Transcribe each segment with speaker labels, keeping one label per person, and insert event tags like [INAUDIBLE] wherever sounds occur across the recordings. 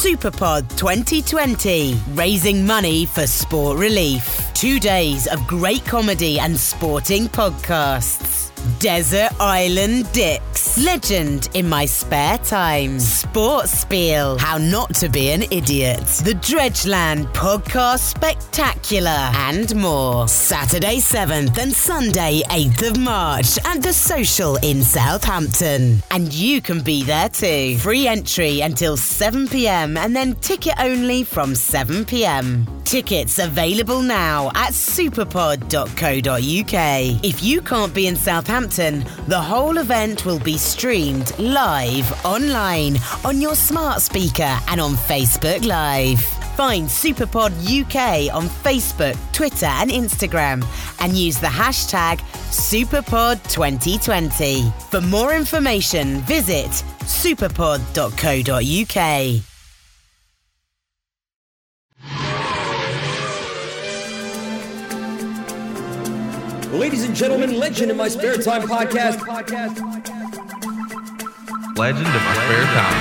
Speaker 1: Superpod 2020, raising money for sport relief. Two days of great comedy and sporting podcasts. Desert Island Dicks. Legend in my spare time. Sports Spiel. How not to be an idiot. The Dredgeland Podcast Spectacular. And more. Saturday 7th and Sunday 8th of March at The Social in Southampton. And you can be there too. Free entry until 7 pm and then ticket only from 7 pm. Tickets available now at superpod.co.uk. If you can't be in Southampton, the whole event will be streamed live online on your smart speaker and on Facebook Live. Find Superpod UK on Facebook, Twitter, and Instagram and use the hashtag SuperPod2020. For more information, visit superpod.co.uk.
Speaker 2: Ladies and gentlemen, Legend in My Spare Time podcast.
Speaker 3: Legend of my spare time.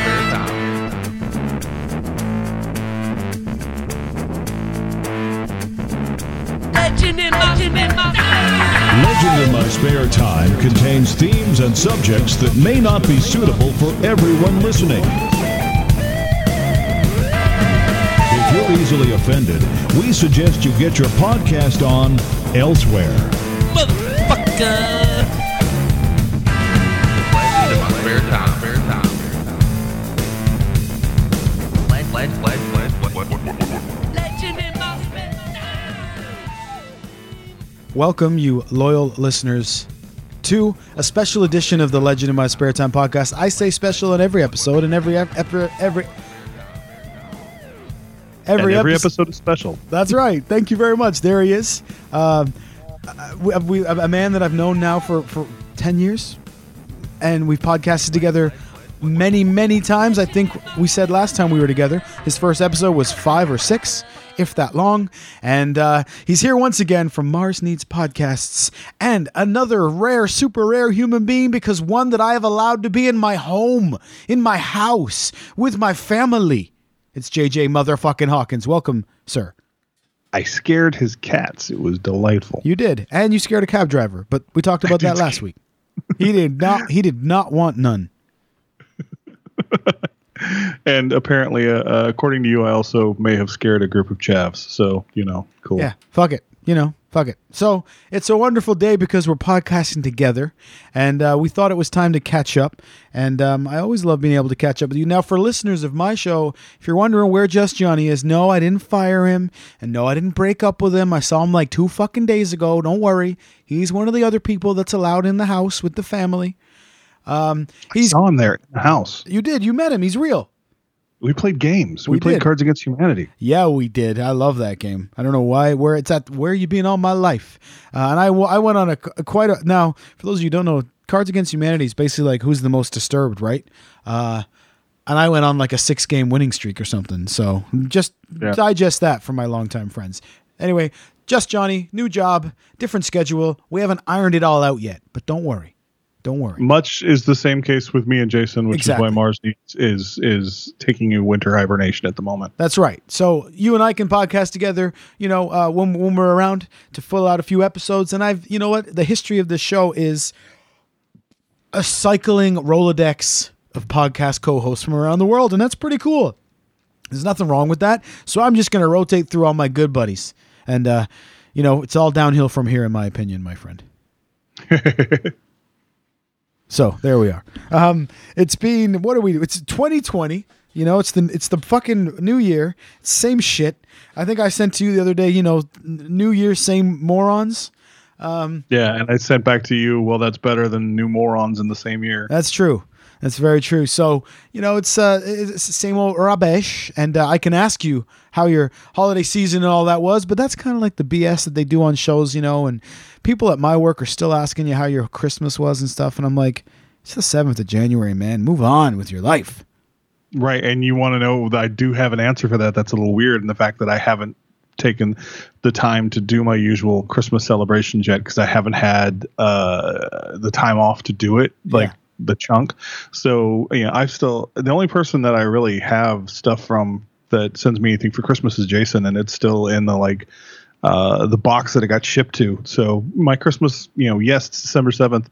Speaker 4: Legend in my, legend in my
Speaker 5: Legend in My Spare Time contains themes and subjects that may not be suitable for everyone listening. If you're easily offended, we suggest you get your podcast on elsewhere
Speaker 4: motherfucker.
Speaker 3: Time, time,
Speaker 4: time.
Speaker 6: Welcome, you loyal listeners, to a special edition of the Legend in My Spare Time podcast. I say special in every episode, and every every every every,
Speaker 7: and every
Speaker 6: episode,
Speaker 7: episode is special.
Speaker 6: That's right. Thank you very much. There he is. Um, uh, we, we, a man that I've known now for, for 10 years. And we've podcasted together many, many times. I think we said last time we were together, his first episode was five or six, if that long. And uh, he's here once again from Mars Needs Podcasts and another rare, super rare human being because one that I have allowed to be in my home, in my house, with my family. It's JJ motherfucking Hawkins. Welcome, sir.
Speaker 7: I scared his cats. It was delightful.
Speaker 6: You did, and you scared a cab driver, but we talked about that last week. He did not. He did not want none. [LAUGHS]
Speaker 7: and apparently, uh, uh, according to you, I also may have scared a group of chavs. So you know, cool.
Speaker 6: Yeah, fuck it. You know, fuck it. So it's a wonderful day because we're podcasting together, and uh, we thought it was time to catch up. And um, I always love being able to catch up with you. Now, for listeners of my show, if you're wondering where Just Johnny is, no, I didn't fire him, and no, I didn't break up with him. I saw him like two fucking days ago. Don't worry, he's one of the other people that's allowed in the house with the family. Um, he's
Speaker 7: Saw him there in the house.
Speaker 6: you did. You met him. He's real.
Speaker 7: We played games. We,
Speaker 6: We
Speaker 7: played
Speaker 6: did.
Speaker 7: Cards Against Humanity.
Speaker 6: Yeah, we did. I love that game. I don't know why, where it's at, where you been all my life. Uh, and I went on a, a quite a. Now, for those of you who don't know, Cards Against Humanity is basically like who's the most disturbed, right? Uh, and I went on like a six game winning streak or something. So just
Speaker 7: Yeah.
Speaker 6: digest that for my longtime friends. Anyway, just Johnny, new job, different schedule. We haven't ironed it all out yet, but don't worry. Don't worry.
Speaker 7: Much is the same case with me and Jason, which
Speaker 6: Exactly.
Speaker 7: is why Mars needs is is taking a winter hibernation at the moment.
Speaker 6: That's right. So you and I can podcast together, you know, uh, when when we're around to fill out a few episodes. And I've, you know what, the history of this show is a cycling Rolodex of podcast co-hosts from around the world, and that's pretty cool. There's nothing wrong with that. So I'm just going to rotate through all my good buddies, and uh, you know, it's all downhill from here, in my opinion, my friend. [LAUGHS] So there we are. Um, it's been what are we? It's 2020. You know, it's the it's the fucking new year. Same shit. I think I sent to you the other day. You know, New Year, same morons.
Speaker 7: Yeah, and I sent back to you. Well, that's better than new morons in the same year.
Speaker 6: That's true. That's very true. So you know, it's uh, it's the same old rubbish, and uh, I can ask you how your holiday season and all that was, but that's kind of like the BS that they do on shows, you know. And people at my work are still asking you how your Christmas was and stuff, and I'm like, it's the seventh of January, man. Move on with your life.
Speaker 7: Right, and you want to know that I do have an answer for that. That's a little weird, and the fact that I haven't taken the time to do my usual Christmas celebrations yet because I haven't had uh, the time off to do it. Like the chunk. So you know, I still the only person that I really have stuff from that sends me anything for Christmas is Jason, and it's still in the like uh, the box that it got shipped to. So my Christmas, you know, yes, it's December seventh.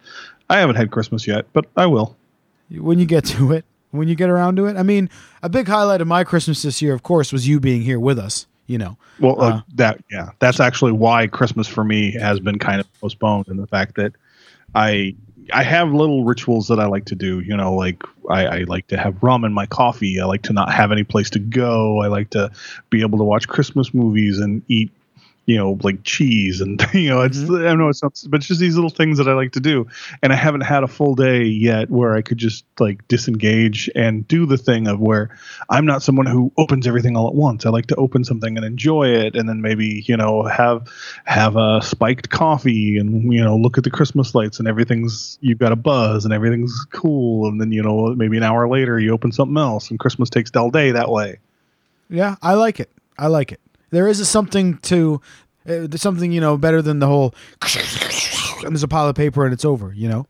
Speaker 7: I haven't had Christmas yet, but I will.
Speaker 6: when you get to it, when you get around to it. I mean, a big highlight of my Christmas this year, of course, was you being here with us. You know,
Speaker 7: Well, uh,
Speaker 6: Uh,
Speaker 7: that yeah, that's actually why Christmas for me has been kind of postponed, and the fact that I I have little rituals that I like to do. You know, like I, I like to have rum in my coffee. I like to not have any place to go. I like to be able to watch Christmas movies and eat. You know, like cheese and [LAUGHS] you know, it's mm-hmm. I don't know it's not, but it's just these little things that I like to do. And I haven't had a full day yet where I could just like disengage and do the thing of where I'm not someone who opens everything all at once. I like to open something and enjoy it, and then maybe you know have have a spiked coffee and you know look at the Christmas lights and everything's you've got a buzz and everything's cool, and then you know maybe an hour later you open something else and Christmas takes all day that way.
Speaker 6: yeah, I like it. I like it. There is a something to uh, something you know better than the whole and there's a pile of paper and it's over. You know,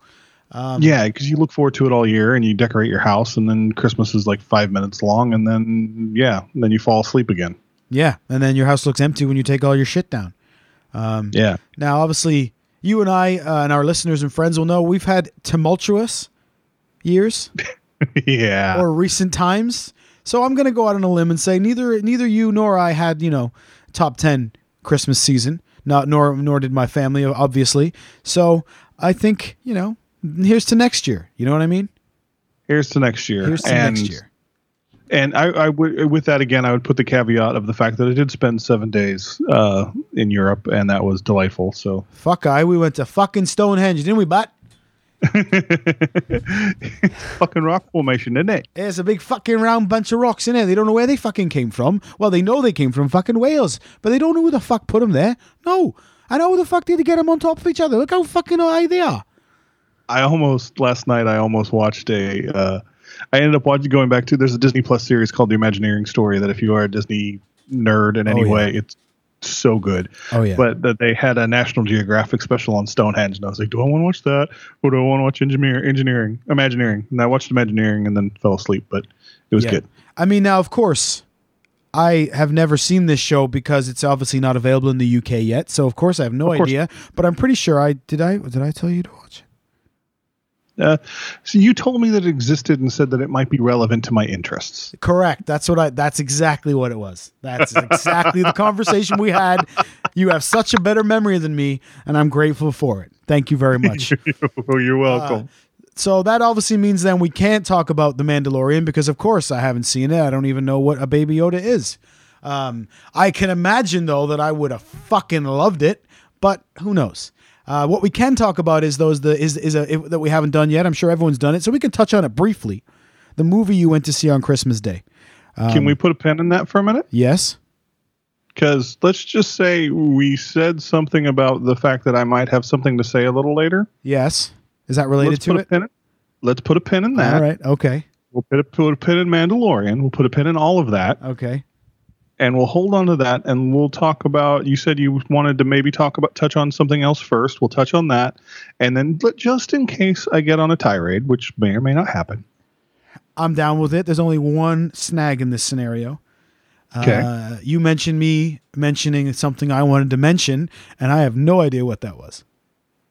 Speaker 6: Um,
Speaker 7: yeah, because you look forward to it all year and you decorate your house, and then Christmas is like five minutes long, and then yeah, then you fall asleep again.
Speaker 6: yeah, and then your house looks empty when you take all your shit down.
Speaker 7: Yeah,
Speaker 6: Now, obviously, you and I uh, and our listeners and friends will know we've had tumultuous years. [LAUGHS]
Speaker 7: yeah.
Speaker 6: or recent times. So I'm going to go out on a limb and say neither neither you nor I had you know top ten Christmas season. Not nor nor did my family obviously. So I think you know here's to next year. You know what I mean?
Speaker 7: Here's to next year.
Speaker 6: Here's to
Speaker 7: and,
Speaker 6: next year.
Speaker 7: And I, I with that again, I would put the caveat of the fact that I did spend seven days uh, in Europe, and that was delightful. So
Speaker 6: Fuck I. We went to fucking Stonehenge, didn't we? But [LAUGHS]
Speaker 7: fucking rock formation, didn't it?
Speaker 6: there's a big fucking round bunch of rocks in there. They don't know where they fucking came from. Well, they know they came from fucking Wales, but they don't know who the fuck put them there. No. I know who the fuck did they get them on top of each other. Look how fucking high they are.
Speaker 7: I almost last night. I almost watched a. Uh, I ended up watching going back to. There's a Disney Plus series called The Imagineering Story that if you are a Disney nerd in any
Speaker 6: Oh, yeah.
Speaker 7: way, it's so good.
Speaker 6: Oh, yeah.
Speaker 7: But that they had a National Geographic special on Stonehenge, and I was like, do I want to watch that, or do I want to watch engineer engineering Imagineering? And I watched Imagineering and then fell asleep, but it was
Speaker 6: Yeah.
Speaker 7: good.
Speaker 6: I mean, now of course, I have never seen this show because it's obviously not available in the UK yet. So of course, I have no idea. But I'm pretty sure I did. I did I tell you to watch it?
Speaker 7: Uh, so you told me that it existed and said that it might be relevant to my interests.
Speaker 6: Correct. That's what I. That's exactly what it was. That's exactly the conversation we had. You have such a better memory than me, and I'm grateful for it. Thank you very much. [LAUGHS]
Speaker 7: you're welcome.
Speaker 6: so that obviously means then we can't talk about the Mandalorian because, of course, I haven't seen it. I don't even know what a Baby Yoda is. Um, I can imagine though that I would have fucking loved it, but who knows? Uh, what we can talk about is those the is is a that we haven't done yet. I'm sure everyone's done it, so we can touch on it briefly. The movie you went to see on Christmas Day.
Speaker 7: Can we put a pin in that for a minute?
Speaker 6: Yes.
Speaker 7: Because let's just say we said something about the fact that I might have something to say a little later.
Speaker 6: Yes. Is that related
Speaker 7: let's
Speaker 6: to
Speaker 7: put
Speaker 6: it?
Speaker 7: A pin in, let's put a pin in that.
Speaker 6: All right. Okay.
Speaker 7: We'll put a, put a pin in Mandalorian. We'll put a pin in all of that,
Speaker 6: Okay.
Speaker 7: And we'll hold on to that. And we'll talk about. You said you wanted to maybe talk about touch on something else first. We'll touch on that, and then just in case I get on a tirade, which may or may not happen.
Speaker 6: I'm down with it. There's only one snag in this scenario.
Speaker 7: Okay.
Speaker 6: Uh, you mentioned me mentioning something I wanted to mention, and I have no idea what that was.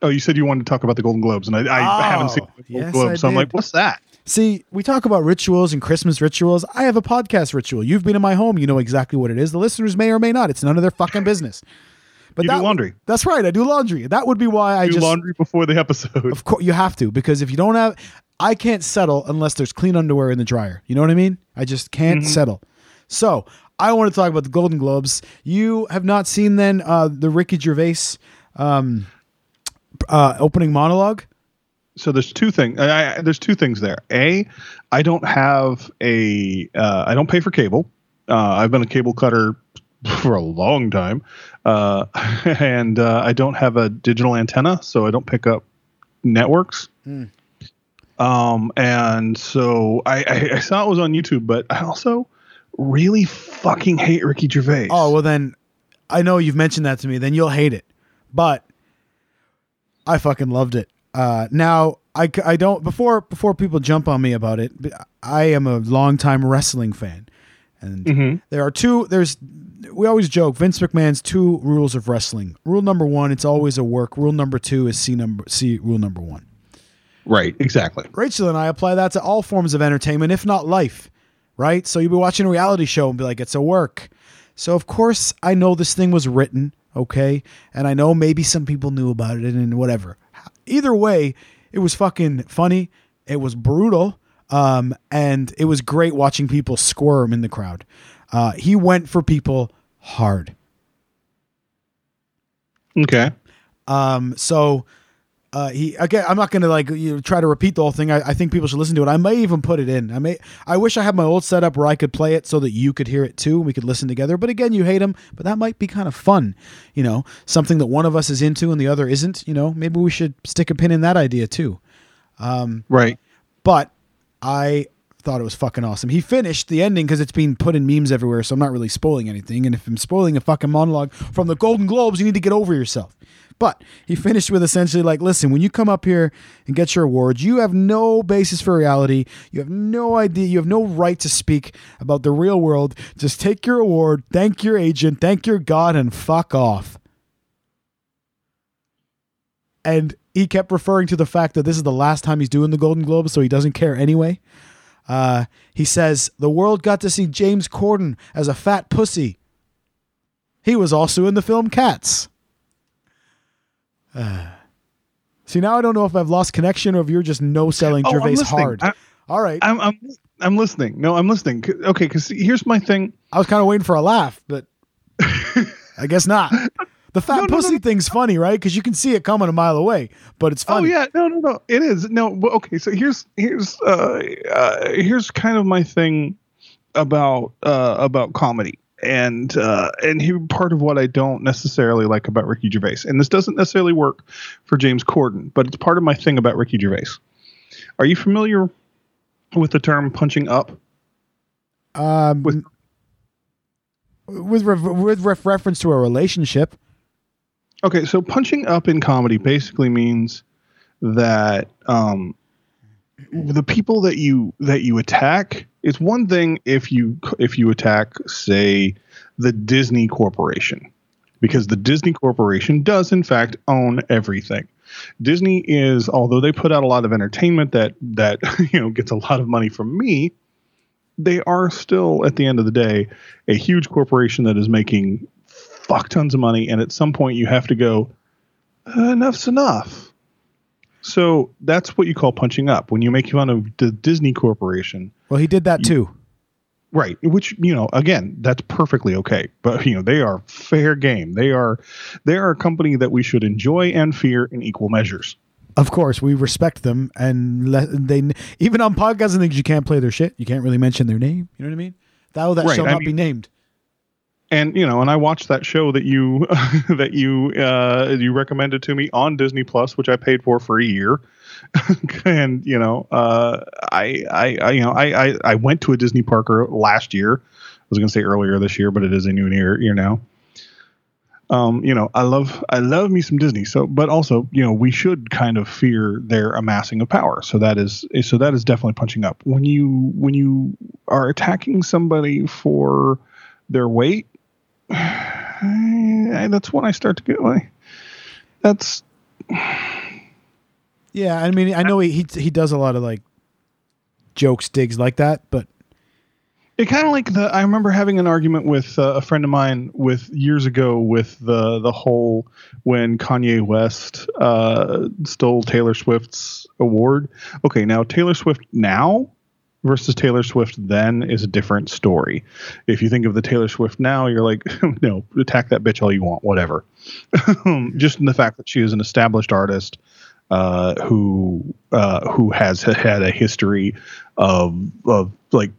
Speaker 7: Oh, you said you wanted to talk about the Golden Globes, and I, I haven't seen the Golden
Speaker 6: Oh, yes,
Speaker 7: Globes, so I'm like, what's that?
Speaker 6: See, we talk about rituals and Christmas rituals. I have a podcast ritual. You've been in my home. You know exactly what it is. The listeners may or may not. It's none of their fucking business. But
Speaker 7: You do laundry.
Speaker 6: That's right. I do laundry. That would be why I
Speaker 7: Do
Speaker 6: just
Speaker 7: laundry before the episode.
Speaker 6: Of course, you have to because if you don't have, I can't settle unless there's clean underwear in the dryer. You know what I mean? I just can't settle. So I want to talk about the Golden Globes. You have not seen then uh, the Ricky Gervais um, uh, opening monologue.
Speaker 7: So there's two things. I, I, there's two things there. A, I don't have a. Uh, I don't pay for cable. Uh, I've been a cable cutter [LAUGHS] for a long time, uh, [LAUGHS] and uh, I don't have a digital antenna, so I don't pick up networks. Um, and so I, I, I saw it was on YouTube, but I also really fucking hate Ricky Gervais.
Speaker 6: Oh well, then I know you've mentioned that to me. Then you'll hate it, but I fucking loved it. Uh, now I don't before before people jump on me about it. I am a longtime wrestling fan, and there are two. There's we always joke Vince McMahon's two rules of wrestling. Rule number one, it's always a work. Rule number two is see number see rule number one.
Speaker 7: Right. Exactly.
Speaker 6: Rachel and I apply that to all forms of entertainment, if not life, right? So you'll be watching a reality show and be like, it's a work. So, of course, I know this thing was written, okay? And I know maybe some people knew about it and whatever. Either way, it was fucking funny. It was brutal. Um, and it was great watching people squirm in the crowd. Uh, he went for people hard.
Speaker 7: Okay.
Speaker 6: Um, so uh, he again, I'm not gonna like you know, try to repeat the whole thing. I, I think people should listen to it. I may even put it in. I may. I wish I had my old setup where I could play it so that you could hear it too. and We could listen together. But again, you hate him. But that might be kind of fun. You know, something that one of us is into and the other isn't. You know, maybe we should stick a pin in that idea too.
Speaker 7: Right.
Speaker 6: But I thought it was fucking awesome. He finished the ending because it's being put in memes everywhere, so I'm not really spoiling anything. And if I'm spoiling a fucking monologue from the Golden Globes, you need to get over yourself. But he finished with essentially like, listen, when you come up here and get your awards, you have no basis for reality. You have no idea. You have no right to speak about the real world. Just take your award, thank your agent, thank your God, and fuck off. And he kept referring to the fact that this is the last time he's doing the Golden Globes, so he doesn't care anyway. Uh, he says the world got to see James Corden as a fat pussy. He was also in the film Cats. Uh, see, now I don't know if I've lost connection or if you're just no selling
Speaker 7: Oh,
Speaker 6: Gervais hard.
Speaker 7: I-
Speaker 6: All right,
Speaker 7: I'm I'm I'm listening. No, I'm listening. Okay, because here's my thing.
Speaker 6: I was kind of waiting for a laugh, but [LAUGHS] I guess not. The fat
Speaker 7: No, no,
Speaker 6: pussy
Speaker 7: no.
Speaker 6: thing's funny, right? Because you can see it coming a mile away, but it's funny.
Speaker 7: Oh yeah, no, no, no. It is no. Okay, so here's here's uh, uh here's kind of my thing about uh about comedy. And uh, and here part of what I don't necessarily like about Ricky Gervais, and this doesn't necessarily work for James Corden, but it's part of my thing about Ricky Gervais. Are you familiar with the term punching up?
Speaker 6: Um,
Speaker 7: With-
Speaker 6: with with, with ref- reference to a relationship.
Speaker 7: Okay, so punching up in comedy basically means that um, the people that you that you attack is one thing if you if you attack say the Disney Corporation because the Disney Corporation does in fact own everything. Disney is although they put out a lot of entertainment that that [LAUGHS] you know gets a lot of money from me, they are still at the end of the day a huge corporation that is making fuck tons of money and at some point you have to go "Uh, enough's enough so that's what you call punching up when you make fun of the disney corporation
Speaker 6: Well, he did that too.
Speaker 7: right which you know again that's perfectly okay but you know they are fair game they are they are a company that we should enjoy and fear in equal measures
Speaker 6: Of course, we respect them, and le- they even on podcasts and things you can't play their shit. You can't really mention their name. You know what I mean? Thou that
Speaker 7: Right,
Speaker 6: shall
Speaker 7: I
Speaker 6: not be named.
Speaker 7: And you know and i watched that show that you [LAUGHS] that you uh you recommended to me on disney plus which i paid for for a year. [LAUGHS] And you know uh I, I i you know i i, I went to a disney park last year. I was going to say earlier this year but it is a new year year now. Um you know i love i love me some disney. So but also you know we should kind of fear their amassing of power. So that is so that is definitely punching up. When you when you are attacking somebody for their weight I- that's when I start to get like, that's
Speaker 6: Yeah, I mean, I know he he, he does a lot of like jokes, digs like that, but
Speaker 7: it kind of like the. I remember having an argument with uh, a friend of mine with years ago with the the whole when Kanye West uh, stole Taylor Swift's award. Okay, now Taylor Swift now versus Taylor Swift then is a different story. If you think of the Taylor Swift now, you're like, [LAUGHS] no, attack that bitch all you want, whatever. [LAUGHS] Just in the fact that she is an established artist uh, who uh, who has had a history of of like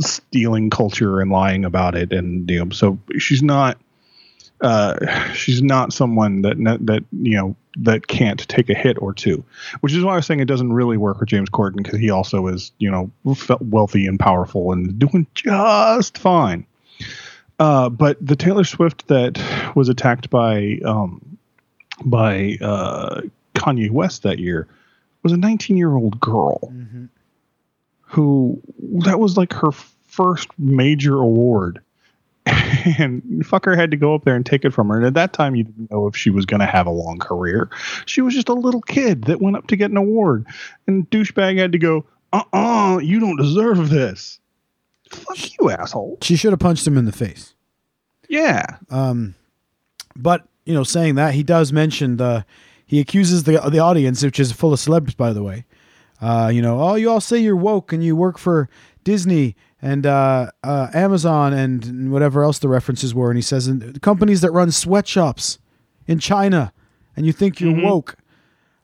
Speaker 7: stealing culture and lying about it, and you know, so she's not uh, she's not someone that that you know that can't take a hit or two, which is why I was saying it doesn't really work with James Corden because he also is you know wealthy and powerful and doing just fine. Uh, but the Taylor Swift that was attacked by um, by uh, Kanye West that year, was a 19 year old girl who that was like her first major award. [LAUGHS] And fucker had to go up there and take it from her. And at that time, you didn't know if she was going to have a long career. She was just a little kid that went up to get an award. And douchebag had to go, uh uh you don't deserve this. Fuck you, asshole.
Speaker 6: She should have punched him in the face.
Speaker 7: Yeah.
Speaker 6: Um, but you know, saying that he does mention the he accuses the the audience, which is full of celebs, by the way. Uh, you know, oh, you all say you're woke and you work for Disney and uh, uh, Amazon and whatever else the references were, and he says and companies that run sweatshops in China, and you think you're woke.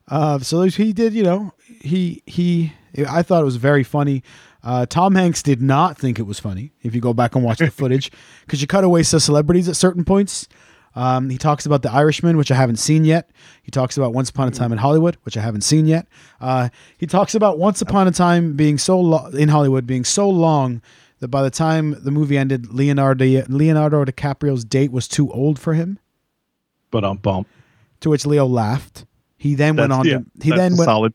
Speaker 6: Uh, so he did, you know, he he. I thought it was very funny. Uh, Tom Hanks did not think it was funny. If you go back and watch the [LAUGHS] footage, because you cut away to celebrities at certain points. Um, he talks about The Irishman, which I haven't seen yet. He talks about Once Upon a Time in Hollywood, which I haven't seen yet. Uh, he talks about Once Upon a Time being so lo- in Hollywood being so long that by the time the movie ended, Leonardo Leonardo DiCaprio's date was too old for him.
Speaker 7: But um bump.
Speaker 6: To which Leo laughed. He then went on.
Speaker 7: yeah,
Speaker 6: to, he then went.
Speaker 7: solid.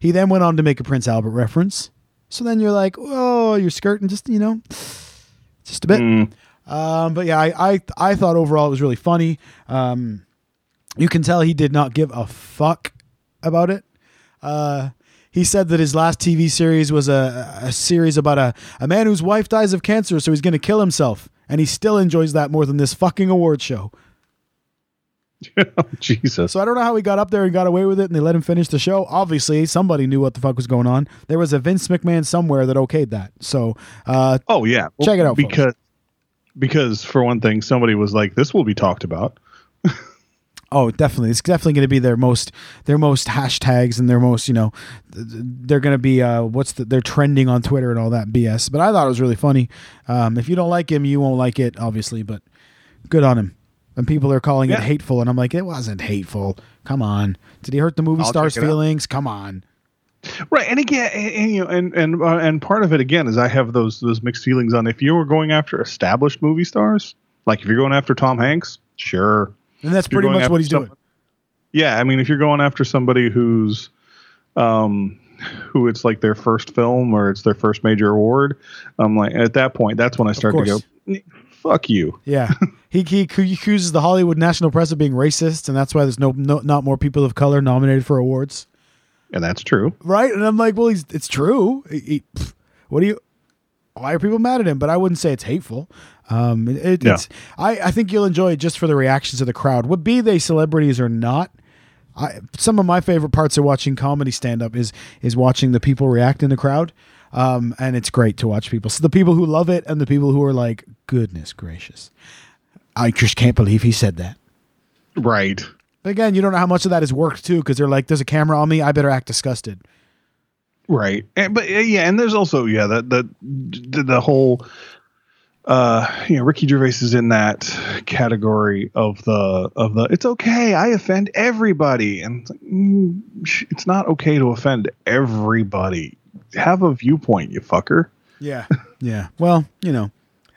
Speaker 6: He then went on to make a Prince Albert reference. So then you're like, oh, you're skirting just you know, just a bit.
Speaker 7: Mm.
Speaker 6: Um, but yeah, I, I I thought overall it was really funny. Um, you can tell he did not give a fuck about it. Uh, he said that his last TV series was a, a series about a, a man whose wife dies of cancer, so he's going to kill himself. And he still enjoys that more than this fucking award show. [LAUGHS]
Speaker 7: Jesus.
Speaker 6: So I don't know how he got up there and got away with it and they let him finish the show. Obviously, somebody knew what the fuck was going on. There was a Vince McMahon somewhere that okayed that. So uh,
Speaker 7: Oh yeah.
Speaker 6: Check it out, folks.
Speaker 7: Because because for one thing, somebody was like, "This will be talked about."
Speaker 6: Oh, definitely. It's definitely going to be their most their most hashtags and their most, you know, th- th- they're going to be uh what's the they're trending on Twitter and all that BS. But I thought it was really funny. Um if you don't like him, you won't like it obviously, but good on him. And people are calling it hateful and I'm like, it wasn't hateful. Come on. Did he hurt the movie
Speaker 7: I'll
Speaker 6: stars
Speaker 7: check out.
Speaker 6: feelings? Come on.
Speaker 7: Right, and again, and, and, you know, and and uh, and part of it again is I have those those mixed feelings on if you were going after established movie stars, like if you're going after Tom Hanks, sure.
Speaker 6: And that's pretty much what he's doing.
Speaker 7: Yeah, I mean, if you're going after somebody who's, um, who it's like their first film or it's their first major award, I'm like at that point, that's when I start to go, "Eh, fuck you.
Speaker 6: Yeah, [LAUGHS] he, he he accuses the Hollywood National Press of being racist, and that's why there's no, no not more people of color nominated for awards,
Speaker 7: And that's true.
Speaker 6: right? And I'm like, well, he's it's true. He- he- pff, what do you? Why are people mad at him? But I wouldn't say it's hateful. Um, it,
Speaker 7: Yeah.
Speaker 6: it's I I think you'll enjoy it just for the reactions of the crowd. Would be they celebrities or not. I, some of my favorite parts of watching comedy stand up is is watching the people react in the crowd. Um, and it's great to watch people. So the people who love it and the people who are like, goodness gracious. I just can't believe he said that.
Speaker 7: Right.
Speaker 6: But again, you don't know how much of that is worked too, because they're like, "There's a camera on me. I better act disgusted."
Speaker 7: Right. And, but uh, yeah, and there's also yeah that the the, the whole uh you know Ricky Gervais is in that category of the of the it's okay I offend everybody and it's, like, mm, it's not okay to offend everybody. Have a viewpoint, you fucker.
Speaker 6: Yeah, yeah. Well, you know,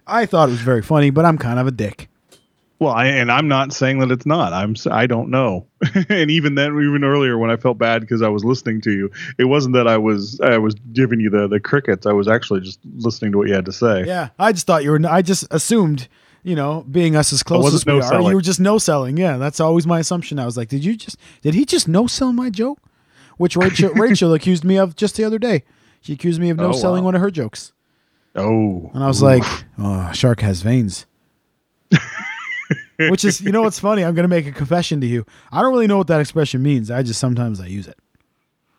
Speaker 6: I thought it was very funny, but I'm kind of a dick.
Speaker 7: Well, I, and I'm not saying that it's not. I'm I don't know. [LAUGHS] and even then, even earlier when I felt bad because I was listening to you, it wasn't that I was I was giving you the the crickets. I was actually just listening to what you had to say.
Speaker 6: Yeah, I just thought you were. I just assumed, you know, being us as close as we are,
Speaker 7: no-selling.
Speaker 6: you were just no selling. Yeah, that's always my assumption. I was like, did you just did he just no sell my joke? Which Rachel [LAUGHS] Rachel accused me of just the other day. She accused me of no
Speaker 7: Oh,
Speaker 6: selling
Speaker 7: wow.
Speaker 6: one of her jokes,
Speaker 7: Oh,
Speaker 6: and I was like, oh, shark has veins. Which is, you know, what's funny? I'm going to make a confession to you. I don't really know what that expression means. I just sometimes I use it.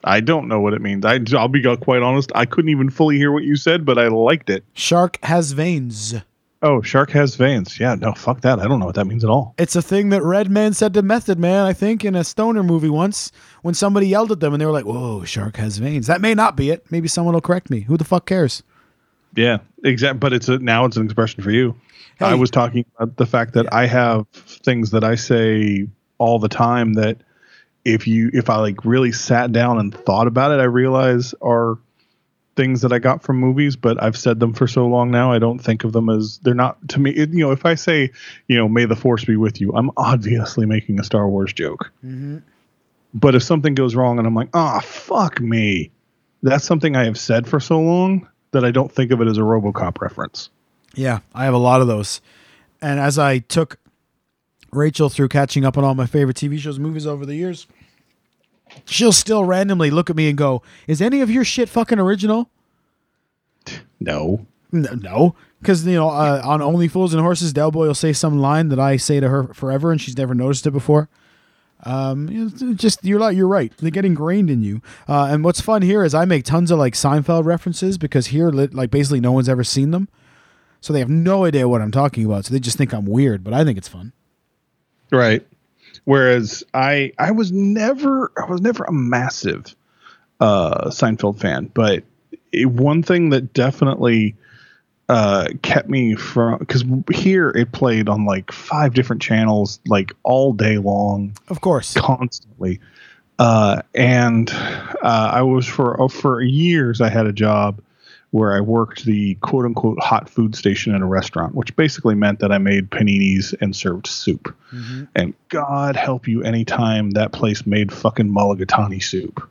Speaker 7: I don't know what it means. I, I'll be quite honest. I couldn't even fully hear what you said, but I liked it.
Speaker 6: Shark has veins.
Speaker 7: Oh, shark has veins. Yeah, no, fuck that. I don't know what that means at all.
Speaker 6: It's a thing that Redman said to Method Man, I think, in a stoner movie once when somebody yelled at them and they were like, Whoa, shark has veins. That may not be it. Maybe someone will correct me. Who the fuck cares?
Speaker 7: Yeah, exact. But it's a, now it's an expression for you.
Speaker 6: Hey.
Speaker 7: I was talking about the fact that I have things that I say all the time that if you if I like really sat down and thought about it, I realize are things that I got from movies, but I've said them for so long now, I don't think of them as they're not to me. It, you know, if I say, you know, "May the Force be with you," I'm obviously making a Star Wars joke. But if something goes wrong and I'm like, ah, fuck me, that's something I have said for so long that I don't think of it as a RoboCop reference.
Speaker 6: Yeah, I have a lot of those. And as I took Rachel through catching up on all my favorite TV shows, movies over the years, she'll still randomly look at me and go, "Is any of your shit fucking original?"
Speaker 7: No.
Speaker 6: No, because you know, uh, on Only Fools and Horses, Del Boy will say some line that I say to her forever, and she's never noticed it before. Um, just you're like you're right. They get ingrained in you. Uh, and what's fun here is I make tons of like Seinfeld references because here, like basically no one's ever seen them, so they have no idea what I'm talking about. So they just think I'm weird, but I think it's fun.
Speaker 7: Right. Whereas I I was never I was never a massive uh Seinfeld fan, but one thing that definitely uh kept me from because here it played on like five different channels like all day long.
Speaker 6: Of course.
Speaker 7: constantly. Uh and uh i was for oh, for years i had a job where i worked the quote unquote hot food station at a restaurant which basically meant that i made paninis and served soup. And god help you anytime that place made fucking mulligatawny soup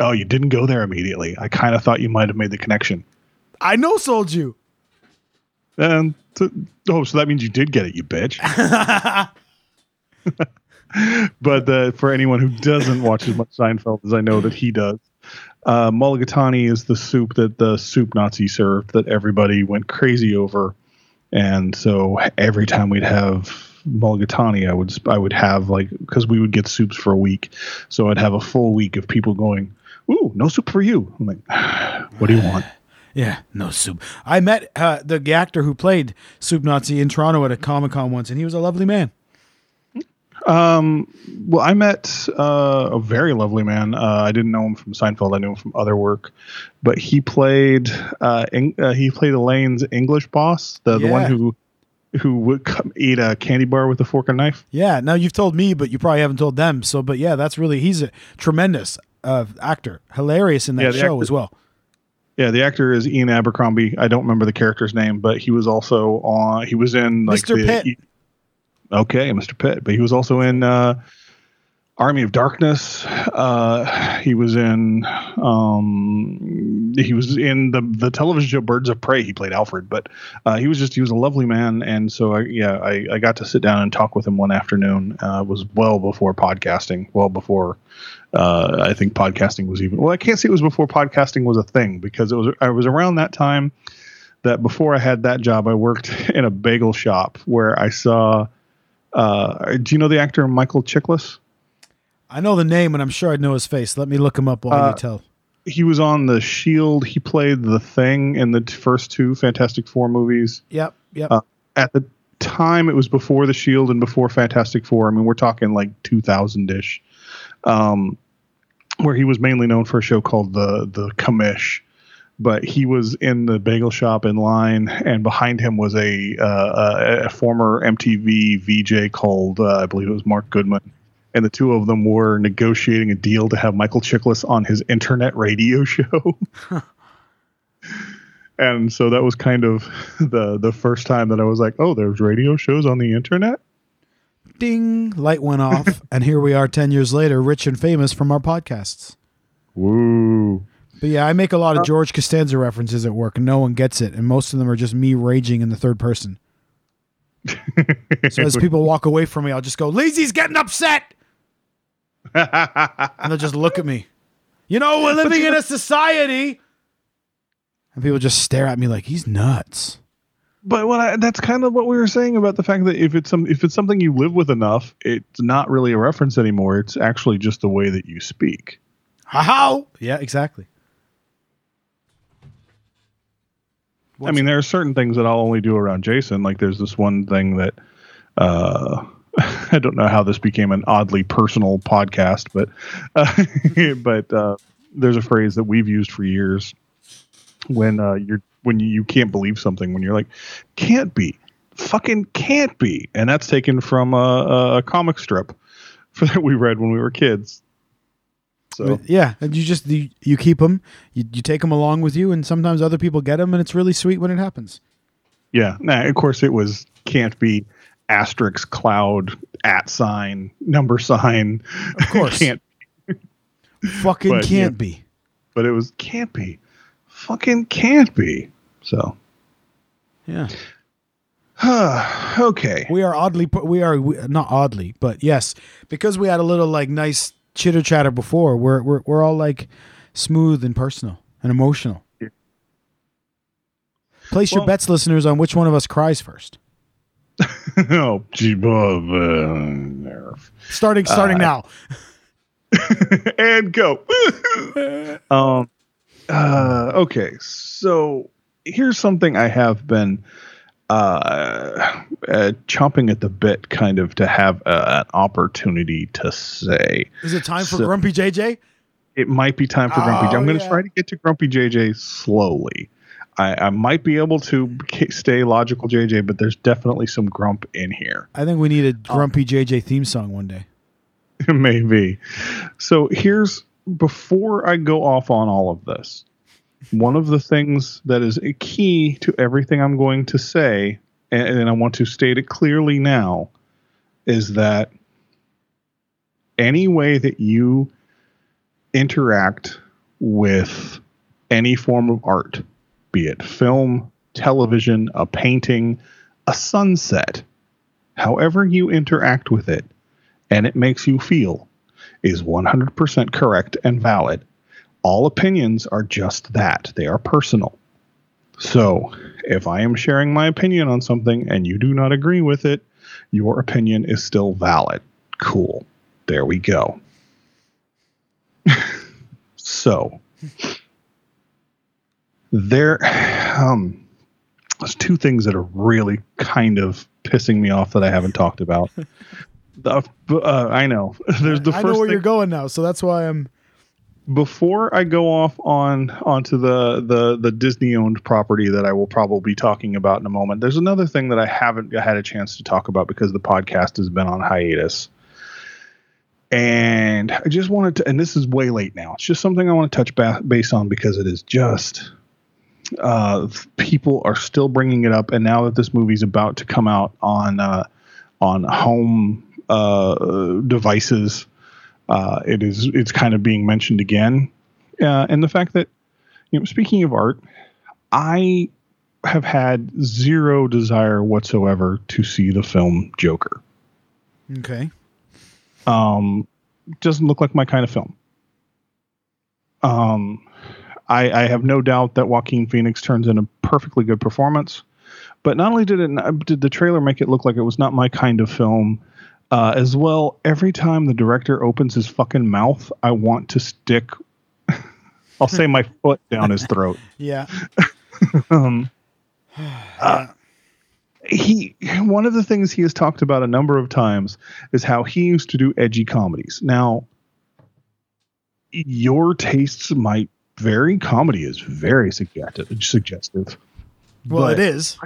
Speaker 7: oh you didn't go there immediately. I kind of thought you might have made the connection.
Speaker 6: I know sold you.
Speaker 7: and t- oh so that means you did get it you bitch. [LAUGHS] [LAUGHS] But uh, for anyone who doesn't watch as much Seinfeld as I know that he does, uh, mulligatawny is the soup that the soup Nazi served that everybody went crazy over, and so every time we'd have mulligatawny, I would I would have like because we would get soups for a week, so I'd have a full week of people going, "Ooh, no soup for you." I'm like, [SIGHS] "What do you want?" [SIGHS]
Speaker 6: Yeah, no soup. I met uh, the actor who played Soup Nazi in Toronto at a Comic Con once, and he was a lovely man.
Speaker 7: Um, well, I met uh, a very lovely man. Uh, I didn't know him from Seinfeld. I knew him from other work, but he played uh, Eng- uh he played Elaine's English boss, the, the one who who would come eat a candy bar with a fork and knife.
Speaker 6: Yeah, now you've told me, but you probably haven't told them. So, but yeah, that's really he's a tremendous uh, actor, hilarious in that
Speaker 7: Yeah,
Speaker 6: show
Speaker 7: actor-
Speaker 6: as well.
Speaker 7: Yeah, the actor is Ian Abercrombie. I don't remember the character's name, but he was also on. He was in like
Speaker 6: Mr.
Speaker 7: the-
Speaker 6: Pitt.
Speaker 7: he- okay, Mr. Pitt, but he was also in uh, Army of Darkness. Uh, he was in. Um, he was in the the television show Birds of Prey. He played Alfred, but uh, he was just he was a lovely man, and so I, yeah, I, I got to sit down and talk with him one afternoon. Uh, it was well before podcasting, well before uh, I think podcasting was even. Well, I can't say it was before podcasting was a thing because it was. I was around that time that before I had that job, I worked [LAUGHS] in a bagel shop where I saw. Uh, do you know the actor Michael Chiklis?
Speaker 6: I know the name, and I'm sure I'd know his face. Let me look him up while
Speaker 7: Uh,
Speaker 6: you tell.
Speaker 7: He was on the Shield. He played the Thing in the first two Fantastic Four movies.
Speaker 6: Yep, yep.
Speaker 7: uh, At the time, it was before the Shield and before Fantastic Four. I mean, we're talking like 2000 ish. Um, where he was mainly known for a show called the the Commish, but he was in the bagel shop in line, and behind him was a uh, a, former MTV VJ called uh, I believe it was Mark Goodman, and the two of them were negotiating a deal to have Michael Chiklis on his internet radio [LAUGHS] show. And so that was kind of the the first time that I was like, "Oh, there's radio shows on the internet."
Speaker 6: Ding! Light went off, [LAUGHS] and here we are, ten years later, rich and famous from our podcasts.
Speaker 7: Woo!
Speaker 6: But yeah, I make a lot of uh, George Costanza references at work, and no one gets it, and most of them are just me raging in the third person. So as [LAUGHS] people walk away from me, I'll just go, "Lazy's getting upset," and they'll just look at me. You know, we're living in a society, and people just stare at me like he's nuts.
Speaker 7: But what I, that's kind of what we were saying about the fact that if it's some if it's something you live with enough, it's not really a reference anymore. It's actually just the way that you speak.
Speaker 6: How? Yeah, exactly.
Speaker 7: I mean, there are certain things that I'll only do around Jason. Like there's this one thing that uh, [LAUGHS] I don't know how this became an oddly personal podcast, but uh, [LAUGHS] but uh, there's a phrase that we've used for years when uh, you're when you can't believe something when you're like can't be fucking can't be and that's taken from a, a, comic strip for [LAUGHS] that we read when we were kids so
Speaker 6: Yeah, and you just you, you keep them, you, you take them along with you, and sometimes other people get them, and it's really sweet when it happens.
Speaker 7: Yeah, nah, of course it was can't be asterisk cloud at sign, number sign.
Speaker 6: Of course. [LAUGHS]
Speaker 7: can't,
Speaker 6: Fucking
Speaker 7: But,
Speaker 6: can't
Speaker 7: yeah.
Speaker 6: be.
Speaker 7: but it was can't be, fucking can't be. So
Speaker 6: Yeah. [SIGHS]
Speaker 7: okay,
Speaker 6: We are oddly, we are we, not oddly, but yes, because we had a little like nice chitter chatter before. We're we're we're all like smooth and personal and emotional. Place your bets, listeners, on which one of us cries first. [LAUGHS]
Speaker 7: oh, gee, Bob, uh, nerve.
Speaker 6: Starting starting now. [LAUGHS]
Speaker 7: and go. [LAUGHS] um, uh, okay, so here's something I have been uh, uh, chomping at the bit, kind of, to have uh, an opportunity to say.
Speaker 6: Is it time for
Speaker 7: so-
Speaker 6: Grumpy JJ?
Speaker 7: It might be time for Grumpy.
Speaker 6: Oh,
Speaker 7: J- I'm going to
Speaker 6: yeah.
Speaker 7: try to get to Grumpy JJ slowly. I, I might be able to stay logical JJ, but there's definitely some grump in here.
Speaker 6: I think we need a Grumpy JJ theme song one day. [LAUGHS]
Speaker 7: Maybe. So here's before I go off on all of this, one of the things that is a key to everything I'm going to say, and, and I want to state it clearly now, is that any way that you interact with any form of art, be it film, television, a painting, a sunset, however you interact with it, and it makes you feel is 100% correct and valid. All opinions are just that, they are personal. So, if I am sharing my opinion on something and you do not agree with it, your opinion is still valid. Cool. There we go. [LAUGHS] so, there um there's two things that are really kind of pissing me off that I haven't talked about. The, uh, I know. [LAUGHS] There's the
Speaker 6: I
Speaker 7: first
Speaker 6: know where
Speaker 7: thing
Speaker 6: you're going now, so that's why I'm.
Speaker 7: before I go off on onto the the the Disney owned property that I will probably be talking about in a moment. There's another thing that I haven't had a chance to talk about because the podcast has been on hiatus. And I just wanted to, and this is way late now. It's just something I want to touch ba- base on because it is just uh, people are still bringing it up, and now that this movie's about to come out on uh, on home devices, uh, it is it's kind of being mentioned again, uh, and the fact that you know, speaking of art, I have had zero desire whatsoever to see the film Joker.
Speaker 6: Okay.
Speaker 7: Um, doesn't look like my kind of film. Um, I, I have no doubt that Joaquin Phoenix turns in a perfectly good performance, but not only did it did the trailer make it look like it was not my kind of film, uh, as well. Every time the director opens his fucking mouth, I want to stick. [LAUGHS] I'll say my foot down his throat. [LAUGHS]
Speaker 6: Yeah. [LAUGHS]
Speaker 7: Um, [SIGHS] uh, he one of the things he has talked about a number of times is how he used to do edgy comedies. Now, your tastes might vary. Comedy is very suggestive. Suggestive.
Speaker 6: Well,
Speaker 7: But-
Speaker 6: it is.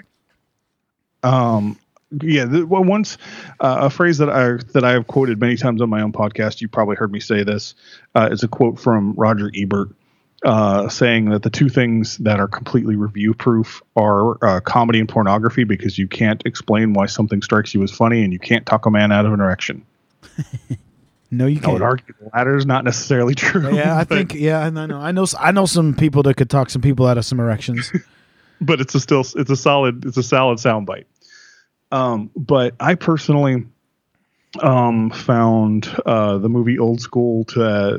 Speaker 7: um yeah the, well, once uh, a phrase that i that i have quoted many times on my own podcast you probably heard me say this uh, is a quote from roger ebert uh, saying that the two things that are completely review proof are uh, comedy and pornography because you can't explain why something strikes you as funny and you can't talk a man out of an erection [LAUGHS]
Speaker 6: No, you can't.
Speaker 7: I would argue the latter is not necessarily true
Speaker 6: yeah, I [LAUGHS] think. Yeah, I know. I know. I know some people that could talk some people out of some erections. [LAUGHS]
Speaker 7: but it's a still it's a solid it's a solid soundbite. Um, but I personally um, found uh, the movie Old School to uh,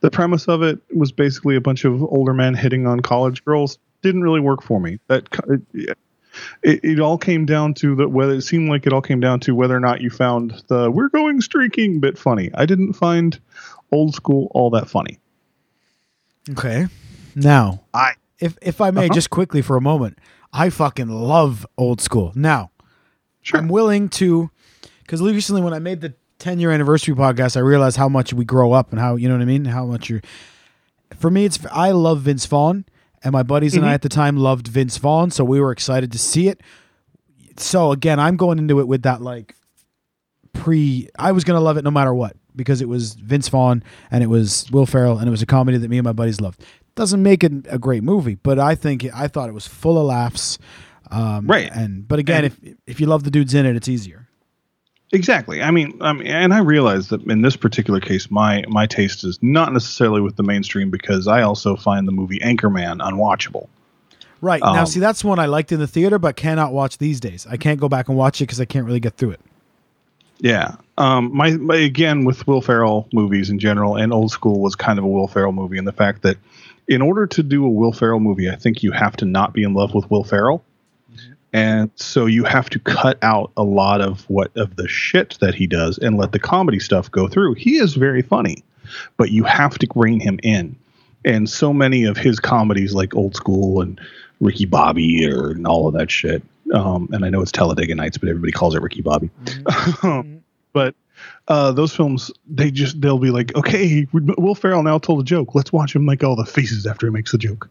Speaker 7: the premise of it was basically a bunch of older men hitting on college girls. Didn't really work for me. That it, it, it all came down to the whether it seemed like it all came down to whether or not you found the "we're going streaking" bit funny. I didn't find Old School all that funny.
Speaker 6: Okay. Now,
Speaker 7: I
Speaker 6: if if I may,
Speaker 7: Uh-huh.
Speaker 6: just quickly for a moment, I fucking love old school. Now,
Speaker 7: Sure.
Speaker 6: I'm willing to, because recently when I made the 10 year anniversary podcast, I realized how much we grow up and how you know what I mean. How much you're. For me, it's I love Vince Vaughn, and my buddies and I mm-hmm. at the time loved Vince Vaughn, so we were excited to see it. So again, I'm going into it with that like pre. I was gonna love it no matter what because it was Vince Vaughn and it was Will Ferrell and it was a comedy that me and my buddies loved. Doesn't make it a great movie, but I think I thought it was full of laughs. Um,
Speaker 7: Right.
Speaker 6: And but again,
Speaker 7: And-
Speaker 6: if if you love the dudes in it, it's easier.
Speaker 7: Exactly. I mean, I mean, and I realize that in this particular case, my my taste is not necessarily with the mainstream because I also find the movie Anchorman unwatchable.
Speaker 6: Right now,
Speaker 7: Um,
Speaker 6: see that's one I liked in the theater, but cannot watch these days. I can't go back and watch it because I can't really get through it.
Speaker 7: Yeah. Um, my, my again with Will Ferrell movies in general, and Old School was kind of a Will Ferrell movie, and the fact that in order to do a Will Ferrell movie, I think you have to not be in love with Will Ferrell, and so you have to cut out a lot of what of the shit that he does and let the comedy stuff go through. He is very funny, but you have to rein him in. And so many of his comedies, like Old School and Ricky Bobby, or and all of that shit. Um, and I know it's Talladega Nights, but everybody calls it Ricky Bobby. [LAUGHS] but uh, those films, they just they'll be like, okay, Will Ferrell now told a joke. Let's watch him make all the faces after he makes the joke,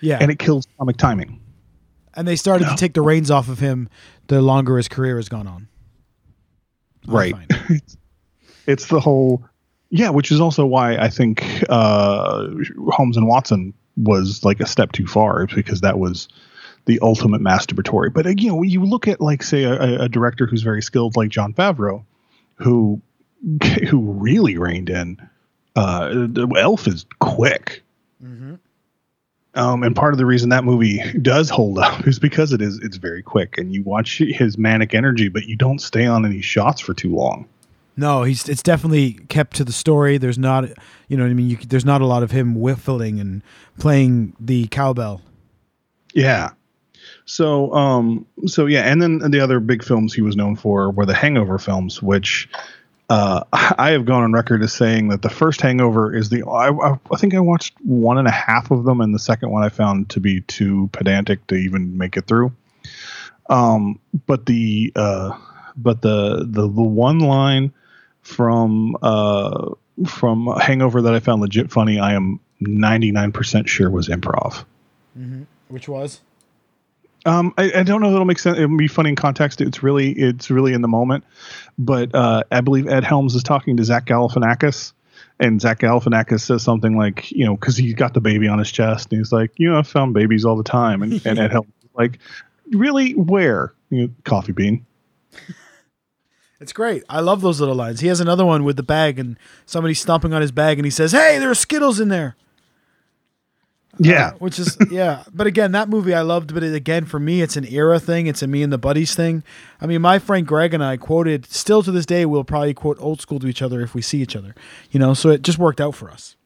Speaker 6: Yeah,
Speaker 7: and it kills comic timing.
Speaker 6: and they started to take the reins off of him the longer his career has gone on.
Speaker 7: Right. [LAUGHS] it's the whole, yeah, which is also why I think uh, Holmes and Watson was like a step too far, because that was the ultimate masturbatory. But you know, when you look at like say a, a director who's very skilled, like Jon Favreau, who [LAUGHS] who really reined in. Uh, the Elf is quick. Um, and part of the reason that movie [LAUGHS] does hold up is because it is it's very quick, and you watch his manic energy, but you don't stay on any shots for too long.
Speaker 6: No, he's it's definitely kept to the story. There's not, you know, what I mean, you, there's not a lot of him whiffling and playing the cowbell.
Speaker 7: Yeah. So, um, so yeah, and then the other big films he was known for were the Hangover films, which uh, I have gone on record as saying that the first Hangover is the I, I, think I watched one and a half of them, and the second one I found to be too pedantic to even make it through. Um, but the uh, but the the the one line from uh from Hangover that I found legit funny, I am ninety nine percent sure was improv.
Speaker 6: Which was?
Speaker 7: Um, I, I don't know if it'll make sense. It'll be funny in context. It's really, it's really in the moment. But uh, I believe Ed Helms is talking to Zach Galifianakis, and Zach Galifianakis says something like, you know, because he's got the baby on his chest, and he's like, you know, I found babies all the time, and, and Ed Helms is like, really, where? You know, coffee bean.
Speaker 6: It's great. I love those little lines. He has another one with the bag and somebody stomping on his bag and he says, "Hey, there are Skittles in there."
Speaker 7: Yeah,
Speaker 6: Which is yeah, but again, that movie I loved, but it, again for me it's an era thing, it's a me and the buddies thing. I mean, my friend Greg and I quoted still to this day we'll probably quote old school to each other if we see each other. You know, so it just worked out for us.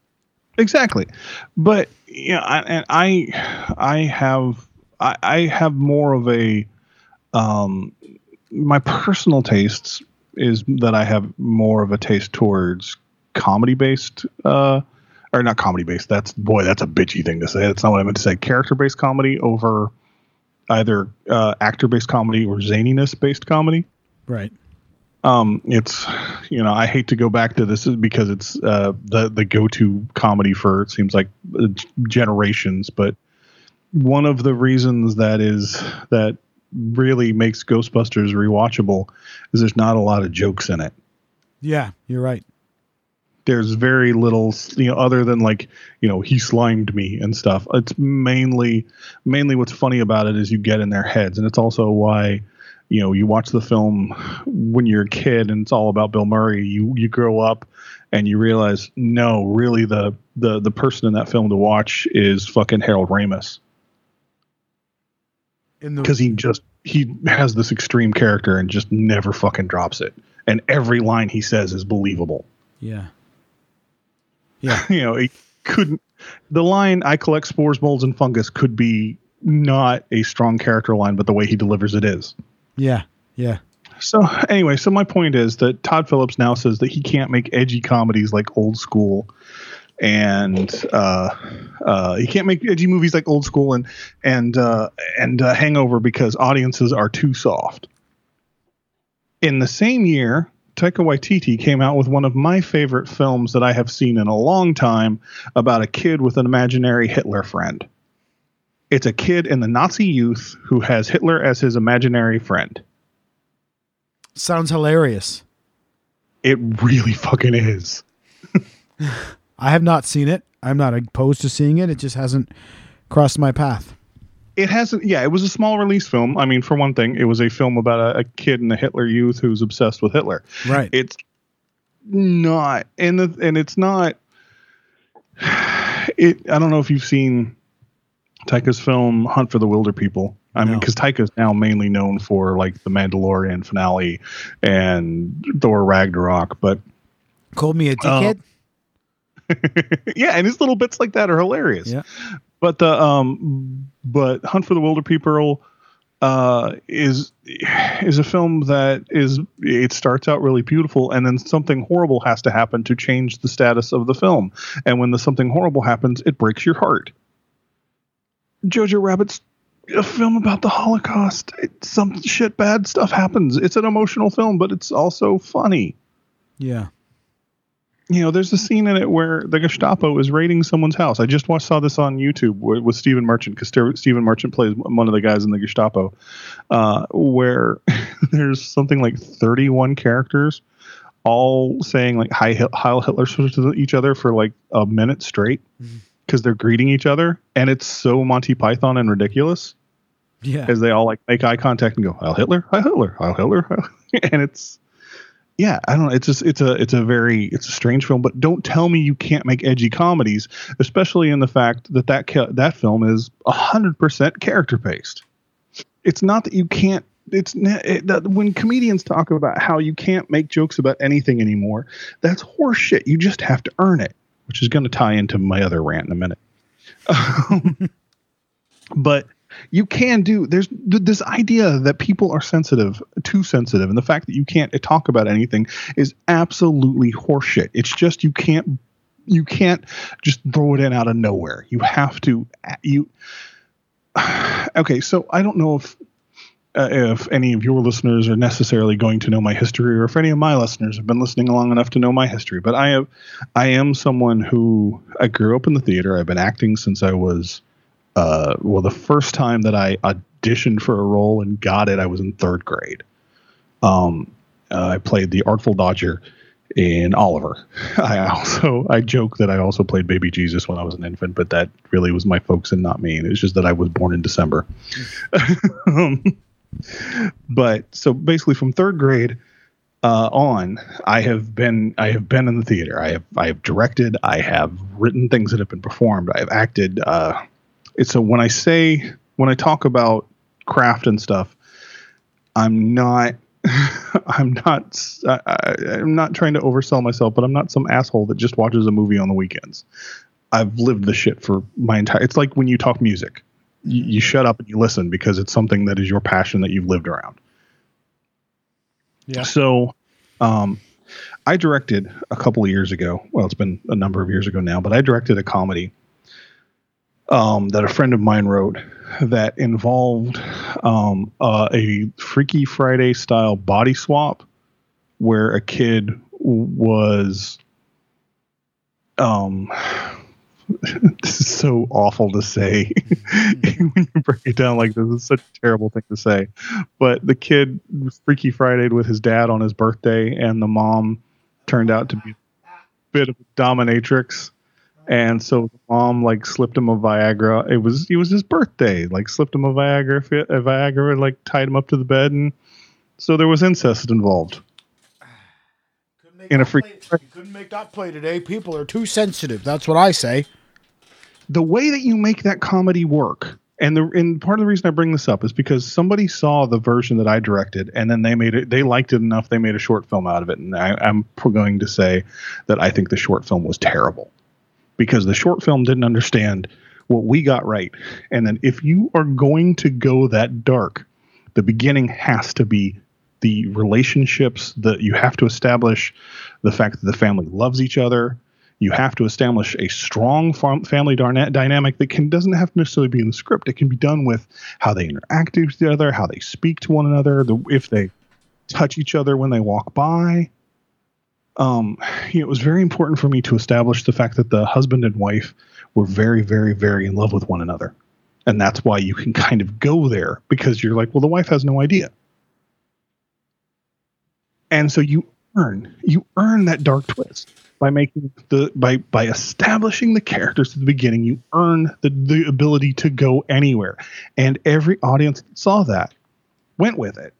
Speaker 7: exactly but yeah I, and i i have I, I have more of a um my personal tastes is that i have more of a taste towards comedy based uh or not comedy based that's boy that's a bitchy thing to say that's not what i meant to say character based comedy over either uh actor based comedy or zaniness based comedy
Speaker 6: Right.
Speaker 7: um it's you know i hate to go back to this because it's uh the the go-to comedy for it seems like uh, generations but one of the reasons that is that really makes ghostbusters rewatchable is there's not a lot of jokes in it
Speaker 6: Yeah, you're right.
Speaker 7: There's very little you know other than like you know he slimed me and stuff. It's mainly mainly what's funny about it is you get in their heads. And it's also why you know you watch the film when you're a kid and it's all about bill murray. You you grow up and you realize no really the the the person in that film to watch is fucking harold ramis.
Speaker 6: In the
Speaker 7: because he just he has this extreme character and just never fucking drops it. And every line he says is believable.
Speaker 6: Yeah. Yeah. [LAUGHS]
Speaker 7: you know, it couldn't. The line "I collect spores, molds, and fungus" could be not a strong character line, but the way he delivers it is.
Speaker 6: Yeah. Yeah.
Speaker 7: So anyway, so my point is that Todd Phillips now says that he can't make edgy comedies like Old School, and uh, uh, he can't make edgy movies like Old School and and uh, and uh, Hangover because audiences are too soft. In the same year, Taika Waititi came out with one of my favorite films that I have seen in a long time about a kid with an imaginary Hitler friend. It's a kid in the Nazi youth who has Hitler as his imaginary friend.
Speaker 6: Sounds hilarious.
Speaker 7: It really fucking is. [LAUGHS]
Speaker 6: I have not seen it. I'm not opposed to seeing it. It just hasn't crossed my path.
Speaker 7: It hasn't. Yeah, it was a small release film. I mean, for one thing, it was a film about a, a kid in the Hitler Youth who's obsessed with Hitler.
Speaker 6: Right.
Speaker 7: It's not, and the and it's not. [SIGHS] It. I don't know if you've seen Taika's film Hunt for the Wilderpeople. I mean,
Speaker 6: No.
Speaker 7: because Taika's now mainly known for like the Mandalorian finale and Thor Ragnarok, but
Speaker 6: Called me a dickhead.
Speaker 7: Uh, [LAUGHS] yeah, and his little bits like that are hilarious.
Speaker 6: Yeah.
Speaker 7: But the um, but Hunt for the Wilderpeople uh, is is a film that is it starts out really beautiful, and then something horrible has to happen to change the status of the film. And when the something horrible happens, it breaks your heart. Jojo Rabbit's a film about the Holocaust. It, some shit bad stuff happens. It's an emotional film, but it's also funny
Speaker 6: Yeah.
Speaker 7: You know, there's a scene in it where the Gestapo is raiding someone's house. I just watched, saw this on YouTube with, with Stephen Merchant because Stephen Merchant plays one of the guys in the Gestapo, uh, where [LAUGHS] there's something like 31 characters all saying like "Hi Heil Hitler" to each other for like a minute straight because they're greeting each other, and it's so Monty Python and ridiculous
Speaker 6: Yeah.
Speaker 7: as they all like make eye contact and go Heil Hitler, Heil Hitler, Heil Hitler, [LAUGHS] and it's yeah, I don't know. It's just it's a it's a very it's a strange film, but don't tell me you can't make edgy comedies, especially in the fact that that ca- that film is hundred percent character based. It's not that you can't. It's it, that when comedians talk about how you can't make jokes about anything anymore, that's horseshit. You just have to earn it, which is going to tie into my other rant in a minute. [LAUGHS] Um, but you can do there's th- this idea that people are sensitive too sensitive and the fact that you can't talk about anything is absolutely horseshit. It's just you can't you can't just throw it in out of nowhere. You have to you [SIGHS] okay so i don't know if uh, if any of your listeners are necessarily going to know my history or if any of my listeners have been listening long enough to know my history but i have i am someone who i grew up in the theater. I've been acting since i was uh, well, the first time that I auditioned for a role and got it, I was in third grade. Um, uh, I played the Artful Dodger in Oliver. [LAUGHS] I also I joke that I also played Baby Jesus when I was an infant, but that really was my folks and not me. And it's just that I was born in December. [LAUGHS] um, but so basically, from third grade uh, on, I have been I have been in the theater. I have I have directed. I have written things that have been performed. I have acted. Uh, it's so when I say when I talk about craft and stuff, I'm not [LAUGHS] I'm not I, I'm not trying to oversell myself, but I'm not some asshole that just watches a movie on the weekends. I've lived the shit for my entire. It's like when you talk music, you, you shut up and you listen because it's something that is your passion that you've lived around.
Speaker 6: Yeah.
Speaker 7: So, um, I directed a couple of years ago. Well, it's been a number of years ago now, but I directed a comedy um, that a friend of mine wrote that involved um, uh, a Freaky Friday style body swap where a kid was um [LAUGHS] this is so awful to say. [LAUGHS] When you break it down like this it's such a terrible thing to say. But the kid freaky friday with his dad on his birthday and the mom turned out to be a bit of a dominatrix and so the mom like slipped him a Viagra. It was it was his birthday. Like slipped him a Viagra, a Viagra, and like tied him up to the bed, and so there was incest involved. In a freak,
Speaker 6: You couldn't make that play today. People are too sensitive. That's what I say.
Speaker 7: the way that you make that comedy work, and the and part of the reason I bring this up is because somebody saw the version that I directed, and then they made it. They liked it enough. They made a short film out of it, and I, I'm going to say that I think the short film was terrible because the short film didn't understand what we got right. And then if you are going to go that dark, the beginning has to be the relationships that you have to establish the fact that the family loves each other. You have to establish a strong fam- family dynamic that can doesn't have to necessarily be in the script. It can be done with how they interact with each other, how they speak to one another, the, if they touch each other when they walk by um, [SIGHS] it was very important for me to establish the fact that the husband and wife were very, very, very in love with one another. And that's why you can kind of go there because you're like, well, the wife has no idea. And so you earn, you earn that dark twist. by making the by by establishing the characters at the beginning, you earn the, the ability to go anywhere. And every audience that saw that went with it.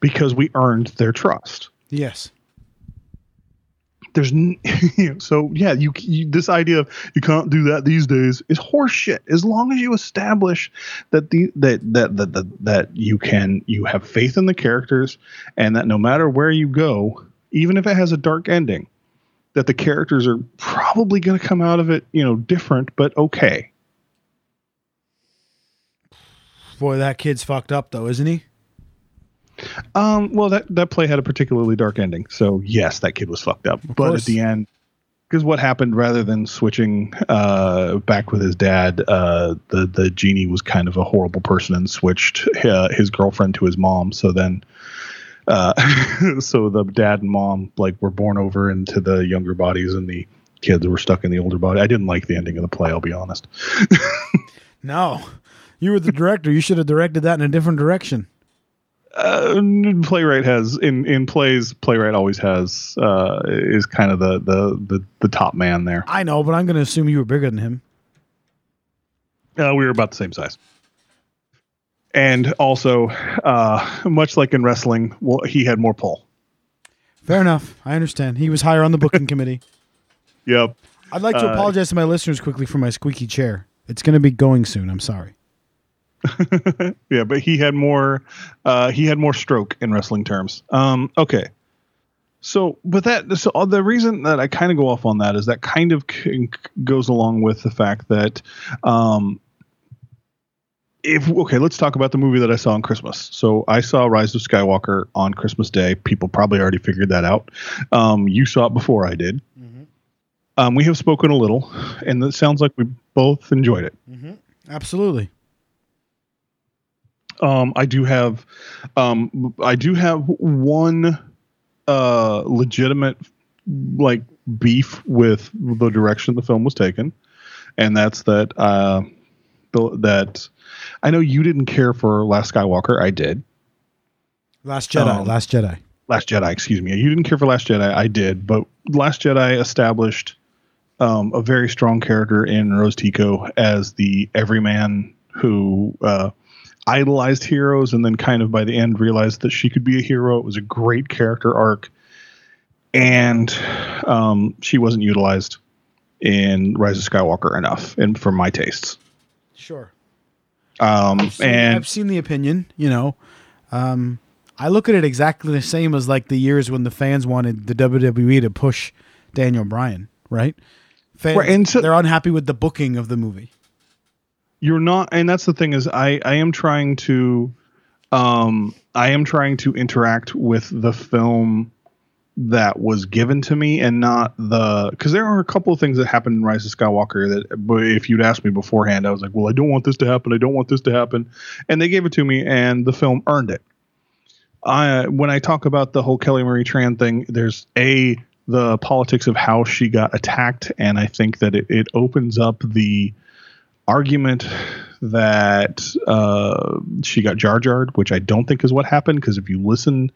Speaker 7: Because we earned their trust.
Speaker 6: Yes.
Speaker 7: There's you [LAUGHS] know, so yeah, you, you this idea of you can't do that these days is horseshit. As long as you establish that the that that that that, that you can you have faith in the characters and that no matter where you go, even if it has a dark ending, that the characters are probably going to come out of it, you know, different but okay.
Speaker 6: Boy, that kid's fucked up though, isn't he?
Speaker 7: Um, well, that that play had a particularly dark ending, so yes, that kid was fucked up. but
Speaker 6: course.
Speaker 7: at the end, because what happened, rather than switching uh, back with his dad, uh, the the genie was kind of a horrible person and switched uh, his girlfriend to his mom. So then, uh, [LAUGHS] so the dad and mom like were born over into the younger bodies, and the kids were stuck in the older body. I didn't like the ending of the play. I'll be honest. [LAUGHS]
Speaker 6: No. You were the director. You should have directed that in a different direction.
Speaker 7: Uh, playwright has in in plays playwright always has uh is kind of the the the, the top man there
Speaker 6: I know, but I'm going to assume you were bigger than him.
Speaker 7: uh, we were about the same size and also uh much like in wrestling well he had more pull
Speaker 6: Fair enough. I understand. He was higher on the booking committee. [LAUGHS]
Speaker 7: yep
Speaker 6: I'd like to
Speaker 7: Uh,
Speaker 6: apologize to my listeners quickly for my squeaky chair. It's going to be going soon. I'm sorry. [LAUGHS]
Speaker 7: yeah but he had more uh he had more stroke in wrestling terms. Um okay. So but that so the reason that i kind of go off on that is that kind of c- goes along with the fact that um if okay let's talk about the movie that i saw on christmas. So i saw rise of skywalker on christmas day. People probably already figured that out. Um you saw it before i did. Um we have spoken a little and it sounds like we both enjoyed it.
Speaker 6: Absolutely.
Speaker 7: Um, I do have, um, I do have one uh, legitimate like beef with the direction the film was taken, and that's that uh, the, that I know you didn't care for Last Skywalker. I did.
Speaker 6: Last Jedi.
Speaker 7: Um,
Speaker 6: Last Jedi.
Speaker 7: Last Jedi, excuse me. You didn't care for Last Jedi. I did, but Last Jedi established um, a very strong character in Rose Tico as the everyman who uh, idolized heroes and then kind of by the end realized that she could be a hero. It was a great character arc, and um, she wasn't utilized in Rise of Skywalker enough, and for my tastes.
Speaker 6: Sure.
Speaker 7: Um,
Speaker 6: seen-
Speaker 7: and
Speaker 6: I've seen the opinion. You know, um, I look at it exactly the same as like the years when the fans wanted the WWE to push Daniel Bryan, right? Fans,
Speaker 7: Right, and so-
Speaker 6: they're unhappy with the booking of the movie.
Speaker 7: You're not and that's the thing is i i am trying to um i am trying to interact with the film that was given to me and not the because there are a couple of things that happened in rise of skywalker that but if you'd asked me beforehand i was like well i don't want this to happen. I don't want this to happen. And they gave it to me and the film earned it. I when I talk about the whole Kelly Marie Tran thing, there's a the politics of how she got attacked, and I think that it, it opens up the argument that uh, she got jar jarred, which I don't think is what happened. Because if you listen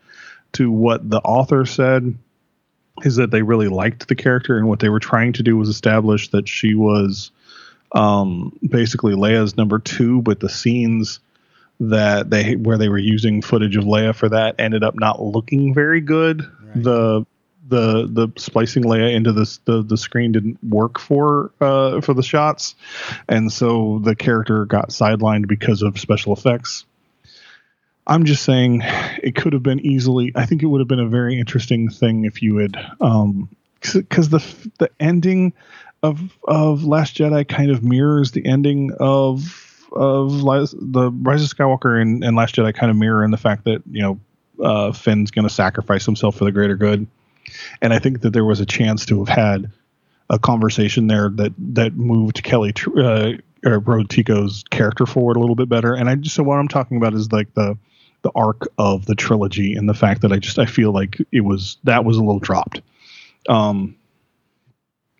Speaker 7: to what the author said, is that they really liked the character, and what they were trying to do was establish that she was um, basically Leia's number two, but the scenes that they where they were using footage of Leia for that ended up not looking very good. The the the splicing Leia into this the the screen didn't work for uh, for the shots, and so the character got sidelined because of special effects. I'm just saying it could have been easily. I think it would have been a very interesting thing if you had, um, because the the ending of of Last Jedi kind of mirrors the ending of of the Rise of Skywalker and, and Last Jedi kind of mirror in the fact that you know uh, Finn's going to sacrifice himself for the greater good, and I think that there was a chance to have had a conversation there that that moved Kelly uh, or Rose Tico's character forward a little bit better. And I just so what I'm talking about is like the the arc of the trilogy and the fact that I just I feel like it was that was a little dropped. Um,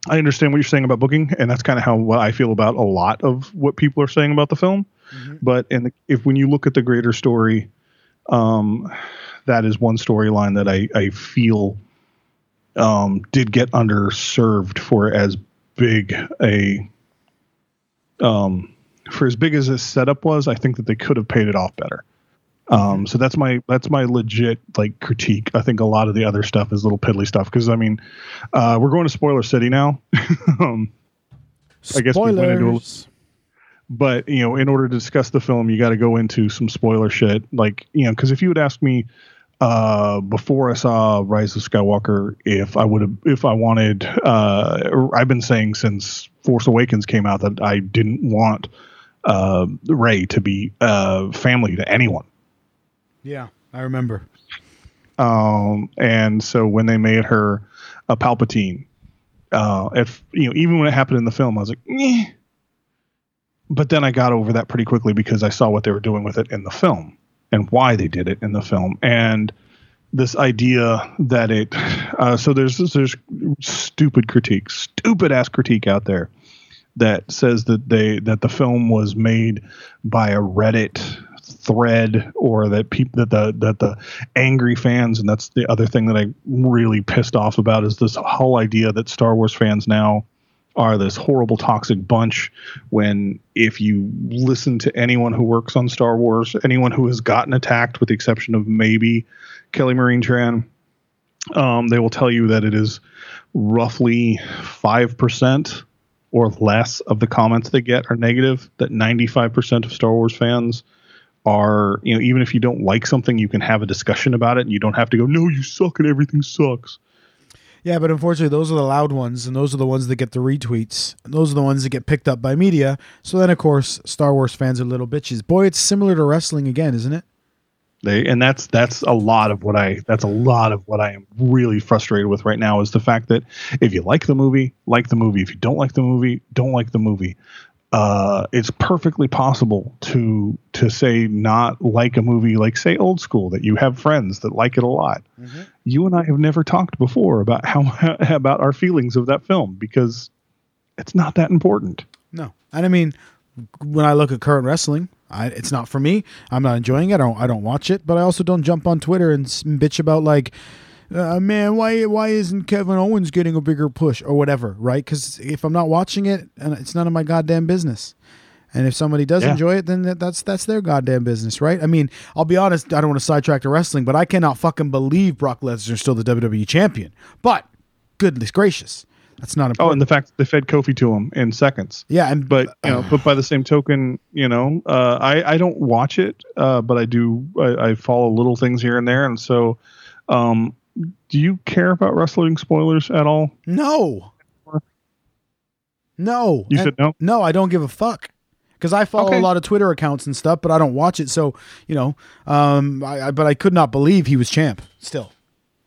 Speaker 7: I understand what you're saying about booking, and that's kind of how what I feel about a lot of what people are saying about the film. But in the, if when you look at the greater story, um, that is one storyline that I, I feel um, did get underserved for as big a um, for as big as this setup was. I think that they could have paid it off better. Um, so that's my that's my legit like critique. I think a lot of the other stuff is little piddly stuff because I mean, uh, we're going to spoiler city now. [LAUGHS] um, I guess we went into a- but you know in order to discuss the film you got to go into some spoiler shit like you know because if you would ask me uh before i saw rise of skywalker if i would have if i wanted uh i've been saying since force awakens came out that i didn't want uh rey to be uh family to anyone
Speaker 6: Yeah, I remember.
Speaker 7: um, and so when they made her a Palpatine, uh, if you know, even when it happened in the film, I was like, "Meh." but then I got over that pretty quickly because I saw what they were doing with it in the film and why they did it in the film, and this idea that it. Uh, so there's there's stupid critique, stupid ass critique out there that says that they that the film was made by a Reddit thread or that people that the that the angry fans and that's the other thing that I really pissed off about is this whole idea that Star Wars fans now are this horrible toxic bunch when if you listen to anyone who works on Star Wars anyone who has gotten attacked with the exception of maybe Kelly Marie Tran um, they will tell you that it is roughly 5% or less of the comments they get are negative that 95% of Star Wars fans are you know even if you don't like something you can have a discussion about it and you don't have to go no you suck and everything sucks
Speaker 6: Yeah, but unfortunately, those are the loud ones, and those are the ones that get the retweets. And those are the ones that get picked up by media. So then, of course, Star Wars fans are little bitches. Boy, it's similar to wrestling again, isn't it?
Speaker 7: they and that's that's a lot of what i that's a lot of what i am really frustrated with right now is the fact that if you like the movie like the movie if you don't like the movie don't like the movie uh it's perfectly possible to to say not like a movie like say old school that you have friends that like it a lot you and i have never talked before about how [LAUGHS] about our feelings of that film because it's not that important
Speaker 6: No. And I mean, when I look at current wrestling, I, it's not for me. I'm not enjoying it. I don't. I don't watch it. But I also don't jump on Twitter and bitch about like, uh, man, why why isn't Kevin Owens getting a bigger push or whatever, right? Because if I'm not watching it, and it's none of my goddamn business. And if somebody does
Speaker 7: Yeah.
Speaker 6: enjoy it, then that, that's that's their goddamn business, right? I mean, I'll be honest. I don't want to sidetrack to wrestling, but I cannot fucking believe Brock Lesnar's still the WWE champion. But goodness gracious, that's not important.
Speaker 7: oh and the fact that they fed kofi to him in seconds
Speaker 6: yeah, and
Speaker 7: but you know, but by the same token, you know, uh, I I don't watch it, uh, but I do I, I follow little things here and there, and so, um, do you care about wrestling spoilers at all?
Speaker 6: No. No.
Speaker 7: You
Speaker 6: And-
Speaker 7: said no?
Speaker 6: No, I don't give a fuck. Because I follow
Speaker 7: Okay.
Speaker 6: a lot of Twitter accounts and stuff, but I don't watch it. So, you know, um, I, I, but I could not believe he was champ still.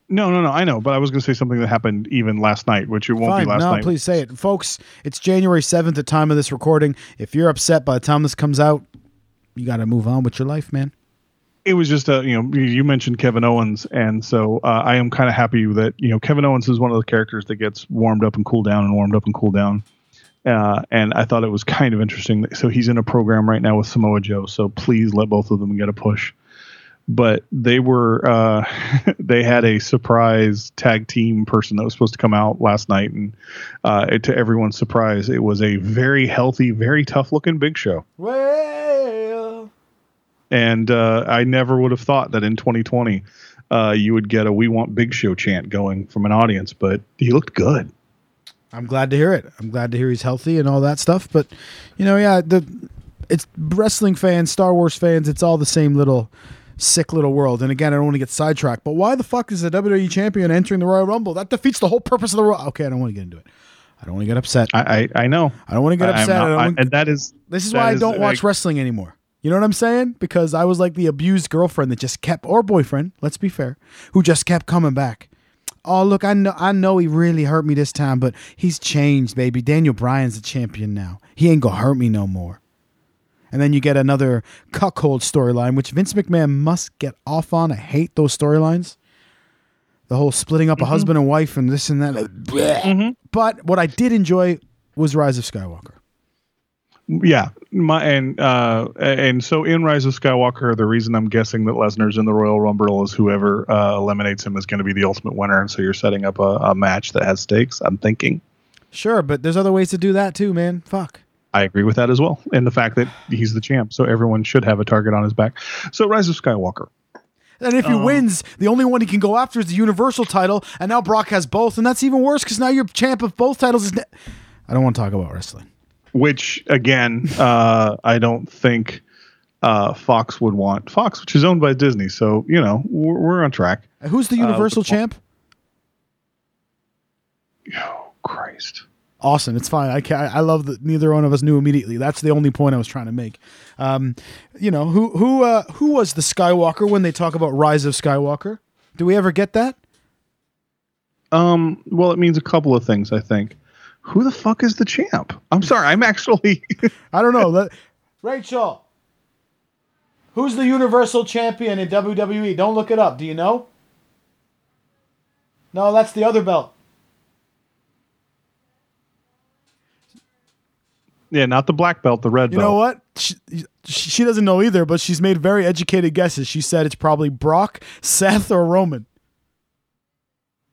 Speaker 7: No, no, no. I know, but I was going to say something that happened even last night, which it won't
Speaker 6: Fine.
Speaker 7: be last
Speaker 6: no,
Speaker 7: night.
Speaker 6: please say it. Folks, it's January 7th, the time of this recording. If you're upset by the time this comes out, you got to move on with your life, man.
Speaker 7: It was just a you know you- mentioned Kevin Owens, and so uh, I am kind of happy that you know Kevin Owens is one of the characters that gets warmed up and cooled down and warmed up and cooled down. Uh, and I thought it was kind of interesting. So he's in a program right now with Samoa Joe. So please let both of them get a push. But they were uh, [LAUGHS] they had a surprise tag team person that was supposed to come out last night, and uh, it, to everyone's surprise, it was a very healthy, very tough looking Big Show. And uh, I never would have thought that in 2020 uh, you would get a "We Want Big Show" chant going from an audience, but he looked good.
Speaker 6: I'm glad to hear it. I'm glad to hear he's healthy and all that stuff. But you know, yeah, the it's wrestling fans, Star Wars fans. It's all the same little sick little world. And again, I don't want to get sidetracked. But why the fuck is the WWE champion entering the Royal Rumble? That defeats the whole purpose of the Royal. Okay, I don't want to get into it. I don't want to get upset. I,
Speaker 7: I I, I
Speaker 6: don't want to get upset.
Speaker 7: not-
Speaker 6: I don't
Speaker 7: I-
Speaker 6: want-
Speaker 7: and that is
Speaker 6: this is why I don't watch wrestling anymore. You know what I'm saying? Because I was like the abused girlfriend that just kept, or boyfriend, let's be fair, who just kept coming back. Oh, look, I know, I know he really hurt me this time, but he's changed, baby. Daniel Bryan's the champion now. He ain't gonna hurt me no more. And then you get another cuckold storyline, which Vince McMahon must get off on. I hate those storylines. The whole splitting up a mm-hmm. husband and wife and this and that. Blech. But what I did enjoy was Rise of Skywalker.
Speaker 7: Yeah, my and uh and so in Rise of Skywalker, the reason I'm guessing that Lesnar's in the Royal Rumble is whoever uh, eliminates him is going to be the ultimate winner, and so you're setting up a, a match that has stakes. I'm thinking.
Speaker 6: Sure, but there's other ways to do that too, man. Fuck.
Speaker 7: I agree with that as well, and the fact that he's the champ, so everyone should have a target on his back. So Rise of Skywalker.
Speaker 6: And if he wins, the only one he can go after is the Universal title, and now Brock has both, and that's even worse because now you're champ of both titles. Is ne- I don't want to talk about wrestling.
Speaker 7: Which again, uh, I don't think uh, Fox would want. Fox, which is owned by Disney, so you know we're, we're on track.
Speaker 6: Who's the Universal
Speaker 7: the-
Speaker 6: champ?
Speaker 7: Oh Christ!
Speaker 6: Awesome, it's fine. I can I love that neither one of us knew immediately. That's the only point I was trying to make. Um, you know who who uh, who was the Skywalker when they talk about Rise of Skywalker? Do we ever get that?
Speaker 7: Um, well, it means a couple of things. I think. Who the fuck is the champ? I'm sorry. I'm actually. [LAUGHS]
Speaker 6: I don't know. Let- Rachel, who's the Universal Champion in WWE? Don't look it up. Do you know? No, that's the other belt.
Speaker 7: yeah, not the black belt, the red
Speaker 6: You
Speaker 7: belt.
Speaker 6: You know what? She, she doesn't know either, but she's made very educated guesses. She said it's probably Brock, Seth, or Roman.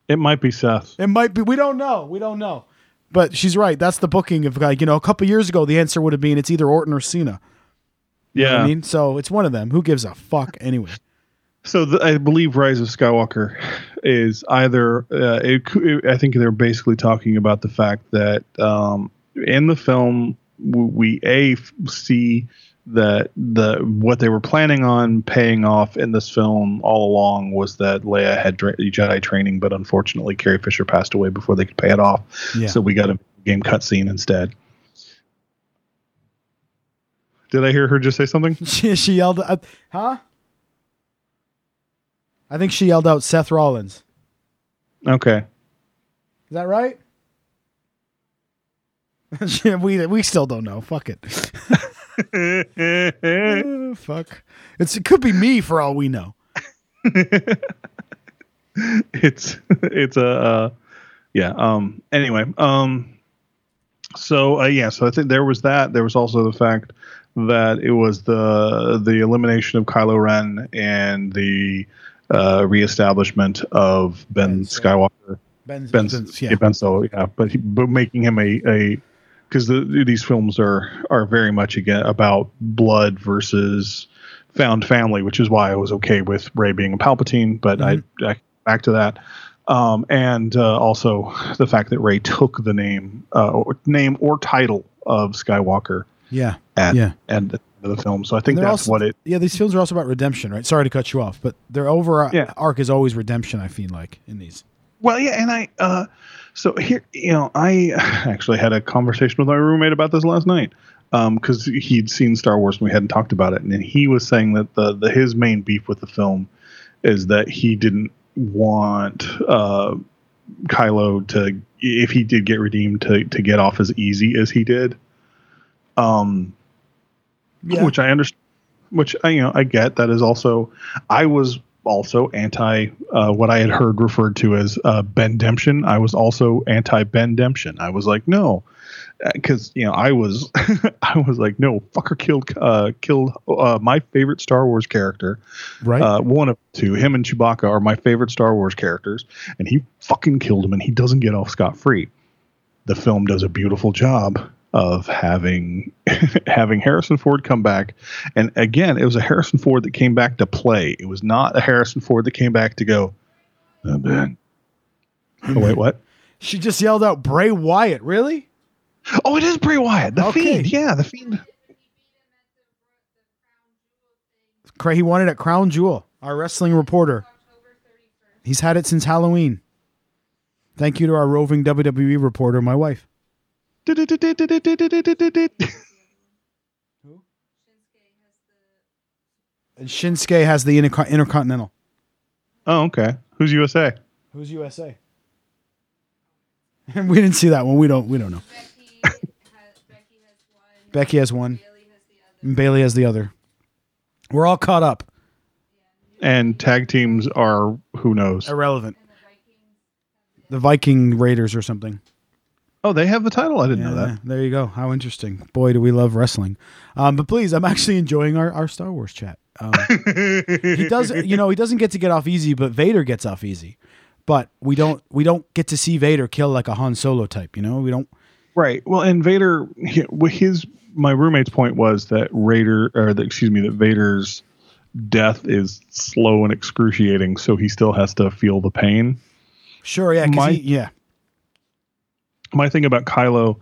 Speaker 7: It might be Seth.
Speaker 6: It might be. We don't know. We don't know. But she's right. That's the booking of like you know a couple years ago. The answer would have been it's either Orton or Cena. You
Speaker 7: Yeah.
Speaker 6: I mean, so it's one of them. Who gives a fuck anyway?
Speaker 7: So the, I believe Rise of Skywalker is either. Uh, it, I think they're basically talking about the fact that um, in the film we a see that the what they were planning on paying off in this film all along was that Leia had dra- Jedi training, but unfortunately Carrie Fisher passed away before they could pay it off.
Speaker 6: Yeah.
Speaker 7: So we got a game cutscene instead. Did I hear her just say something? [LAUGHS]
Speaker 6: she, she yelled, uh, "Huh?" I think she yelled out Seth Rollins.
Speaker 7: Okay.
Speaker 6: Is that right? [LAUGHS] We we still don't know. Fuck it. [LAUGHS] [LAUGHS] [LAUGHS] Fuck. It's it could be me for all we know. [LAUGHS]
Speaker 7: it's it's a uh, yeah um anyway um so uh, yeah so i think there was that there was also the fact that it was the the elimination of kylo ren and the uh reestablishment of ben
Speaker 6: Ben
Speaker 7: skywalker
Speaker 6: Ben's,
Speaker 7: ben,
Speaker 6: Ben's-
Speaker 7: yeah. ben solo yeah but he, but making him a a because the, these films are are very much again about blood versus found family, which is why I was okay with Rey being a Palpatine. But I, I back to that, um, and uh, also the fact that Rey took the name uh, or, name or title of Skywalker
Speaker 6: Yeah.
Speaker 7: at
Speaker 6: Yeah.
Speaker 7: of the film. So I think that's
Speaker 6: also-
Speaker 7: what it.
Speaker 6: Yeah, these films are also about redemption, right? Sorry to cut you off, but their over
Speaker 7: Yeah.
Speaker 6: arc is always redemption. I feel like in these.
Speaker 7: Well, yeah, and I uh, so here, you know, I [SIGHS] actually had a conversation with my roommate about this last night because he'd seen Star Wars and we hadn't talked about it, and he was saying that the, the his main beef with the film is that he didn't want uh, Kylo to, if he did get redeemed, to to get off as easy as he did. Um,
Speaker 6: Yeah.
Speaker 7: which I understand, which I you know I get. That is also, I was also anti uh, what I had heard referred to as uh, Bendemption. I was also anti Bendemption. I was like, no, because you know I was [LAUGHS] I was like, no, fucker killed uh, killed uh, my favorite Star Wars character.
Speaker 6: Right.
Speaker 7: Uh, one of two, him and Chewbacca are my favorite Star Wars characters, and he fucking killed him, and he doesn't get off scot free. The film does a beautiful job of having [LAUGHS] having Harrison Ford come back, and again, it was a Harrison Ford that came back to play. It was not a Harrison Ford that came back to go. "Uh, Ben. Oh, wait, what? [LAUGHS]
Speaker 6: she just yelled out Bray Wyatt. Really?
Speaker 7: Oh, it is Bray Wyatt, the
Speaker 6: Okay.
Speaker 7: Fiend. Yeah, the Fiend.
Speaker 6: Cra- He wanted at Crown Jewel. Our wrestling reporter. He's had it since Halloween. Thank you to our roving WWE reporter, my wife. And Shinsuke has the Interco- Intercontinental.
Speaker 7: Oh, okay. Who's USA?
Speaker 6: Who's USA? [LAUGHS] we didn't see that one. We don't. We don't know. Becky has one. And Bayley has the other. We're all caught up.
Speaker 7: And tag teams are who knows.
Speaker 6: Irrelevant. The Viking Raiders or something.
Speaker 7: Oh, they have the title. I didn't know
Speaker 6: Yeah,
Speaker 7: that.
Speaker 6: There you go. How interesting. Boy, do we love wrestling. Um, but please, I'm actually enjoying our, our Star Wars chat. Um, [LAUGHS] he does, you know, he doesn't get to get off easy, but Vader gets off easy. But we don't we don't get to see Vader kill like a Han Solo type. You know, we don't.
Speaker 7: Right. Well, and Vader, his my roommate's point was that Raider, or the, excuse me, that Vader's death is slow and excruciating, so he still has to feel the pain.
Speaker 6: Sure, Yeah.
Speaker 7: My-
Speaker 6: he, yeah,
Speaker 7: my thing about Kylo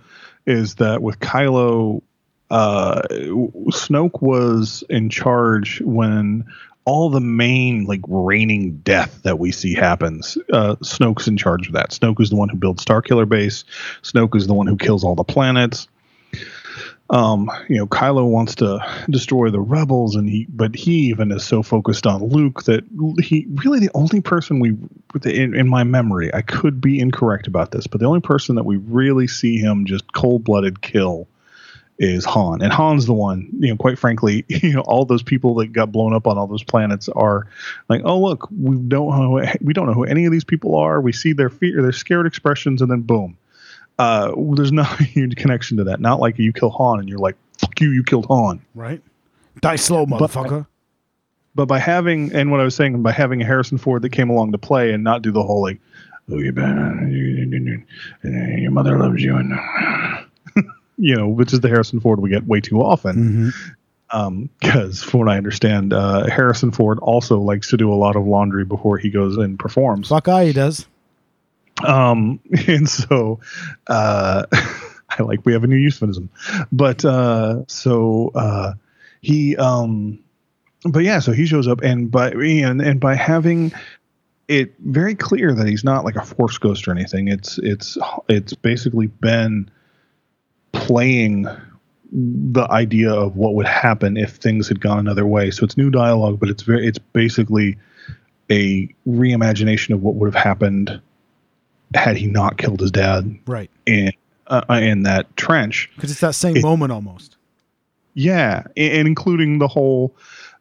Speaker 7: is that with Kylo, uh, Snoke was in charge when all the main like reigning death that we see happens. Uh, Snoke's in charge of that. Snoke is the one who builds Starkiller Base. Snoke is the one who kills all the planets. Um, you know, Kylo wants to destroy the rebels, and he, but he even is so focused on Luke that he really the only person we, in, in my memory, I could be incorrect about this, but the only person that we really see him just cold blooded kill is Han, and Han's the one. You know, quite frankly, [LAUGHS] you know, all those people that got blown up on all those planets are like, oh look, we don't know, we don't know who any of these people are. We see their fear, their scared expressions, and then boom uh, there's not a [LAUGHS] huge connection to that. Not like you kill Han and you're like, fuck you, you killed Han.
Speaker 6: right. Die slow, motherfucker.
Speaker 7: But by having, and what I was saying, by having a Harrison Ford that came along to play and not do the whole like, oh, you bad, your mother loves you, and [LAUGHS] you know, which is the Harrison Ford we get way too often. Um, because from what I understand, uh, Harrison Ford also likes to do a lot of laundry before he goes and performs.
Speaker 6: Fuck eye, he does.
Speaker 7: Um, [LAUGHS] and so, uh, [LAUGHS] I like we have a new euphemism, but uh, so uh, he, um, but yeah, so he shows up, and by and and by having it very clear that he's not like a force ghost or anything, it's it's it's basically been playing the idea of what would happen if things had gone another way. So it's new dialogue, but it's very it's basically a reimagination of what would have happened had he not killed his dad
Speaker 6: Right.
Speaker 7: in uh, in that trench.
Speaker 6: Because it's that same
Speaker 7: It-
Speaker 6: moment almost.
Speaker 7: Yeah, and, and including the whole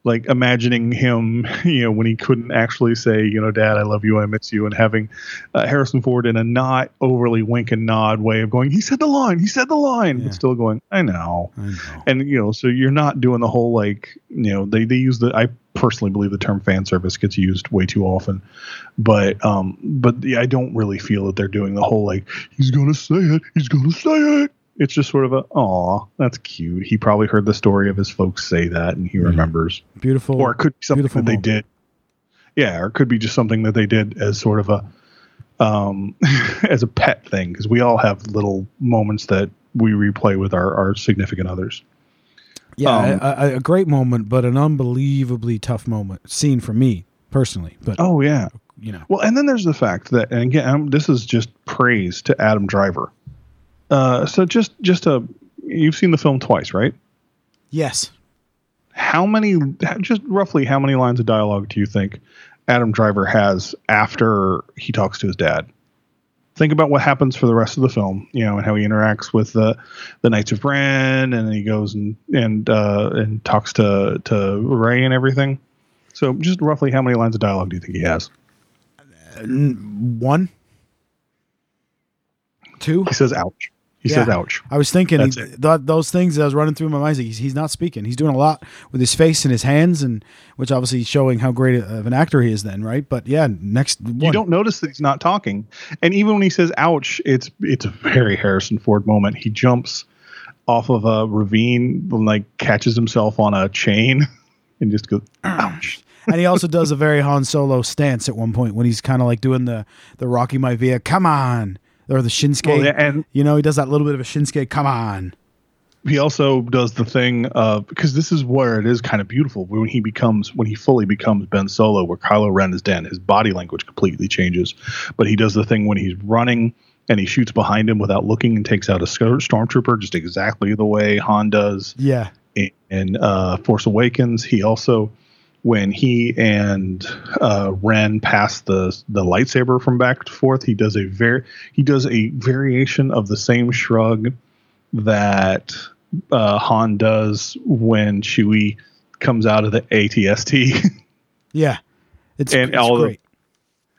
Speaker 7: like imagining him, [LAUGHS] you know, when he couldn't actually say, you know, Dad, I love you, I miss you, and having uh, Harrison Ford in a not overly wink and nod way of going, he said the line, he said the line,
Speaker 6: Yeah.
Speaker 7: but still going, I know.
Speaker 6: I know.
Speaker 7: And you know, so you're not doing the whole like, you know, they they use the I personally believe the term fan service gets used way too often, but um, but yeah, I don't really feel that they're doing the whole like he's gonna say it, he's gonna say it. It's just sort of a, aw, that's cute. He probably heard the story of his folks say that, and he remembers.
Speaker 6: Beautiful.
Speaker 7: Or it could be something that they
Speaker 6: moment.
Speaker 7: did. Yeah, or it could be just something that they did as sort of a, um, [LAUGHS] as a pet thing, because we all have little moments that we replay with our our significant others.
Speaker 6: Yeah,
Speaker 7: Um,
Speaker 6: a, a, great moment, but an unbelievably tough moment scene for me personally. But
Speaker 7: Oh yeah.
Speaker 6: you know,
Speaker 7: Well, and then there's the fact that, and again, um, this is just praise to Adam Driver. Uh, so just just a, you've seen the film twice, right?
Speaker 6: yes,
Speaker 7: How many, just roughly, how many lines of dialogue do you think Adam Driver has after he talks to his dad? Think about what happens for the rest of the film, you know, and how he interacts with the the Knights of Ren, and then he goes and and uh, and talks to to Rey and everything. So, just roughly, how many lines of dialogue do you think he has?
Speaker 6: one, two.
Speaker 7: He says, "Ouch." He
Speaker 6: Yeah.
Speaker 7: says, "Ouch."
Speaker 6: I was thinking he, th- those things that was running through my mind. He's, he's not speaking. He's doing a lot with his face and his hands, and which obviously is showing how great of an actor he is. Then, right? But yeah, next one.
Speaker 7: you don't notice that he's not talking and even when he says ouch it's it's a very harrison ford moment he jumps off of a ravine and like catches himself on a chain [LAUGHS] and just goes ouch [LAUGHS]
Speaker 6: and he also does a very Han Solo stance at one point when he's kind of like doing the the Rocky Maivia, come on, or the Shinsuke.
Speaker 7: Well, yeah, and-
Speaker 6: you know, he does that little bit of a Shinsuke, come on.
Speaker 7: he also does the thing of because this is where it is kind of beautiful when he becomes when he fully becomes Ben Solo, where Kylo Ren is dead. His body language completely changes, but he does the thing when he's running and he shoots behind him without looking and takes out a stormtrooper, just exactly the way Han does
Speaker 6: Yeah,
Speaker 7: in, in uh, Force Awakens. He also, when he and uh, Ren pass the the lightsaber from back to forth, he does a very he does a variation of the same shrug that uh, Han does when Chewie comes out of the ATST. [LAUGHS]
Speaker 6: yeah. It's,
Speaker 7: And
Speaker 6: it's
Speaker 7: all the-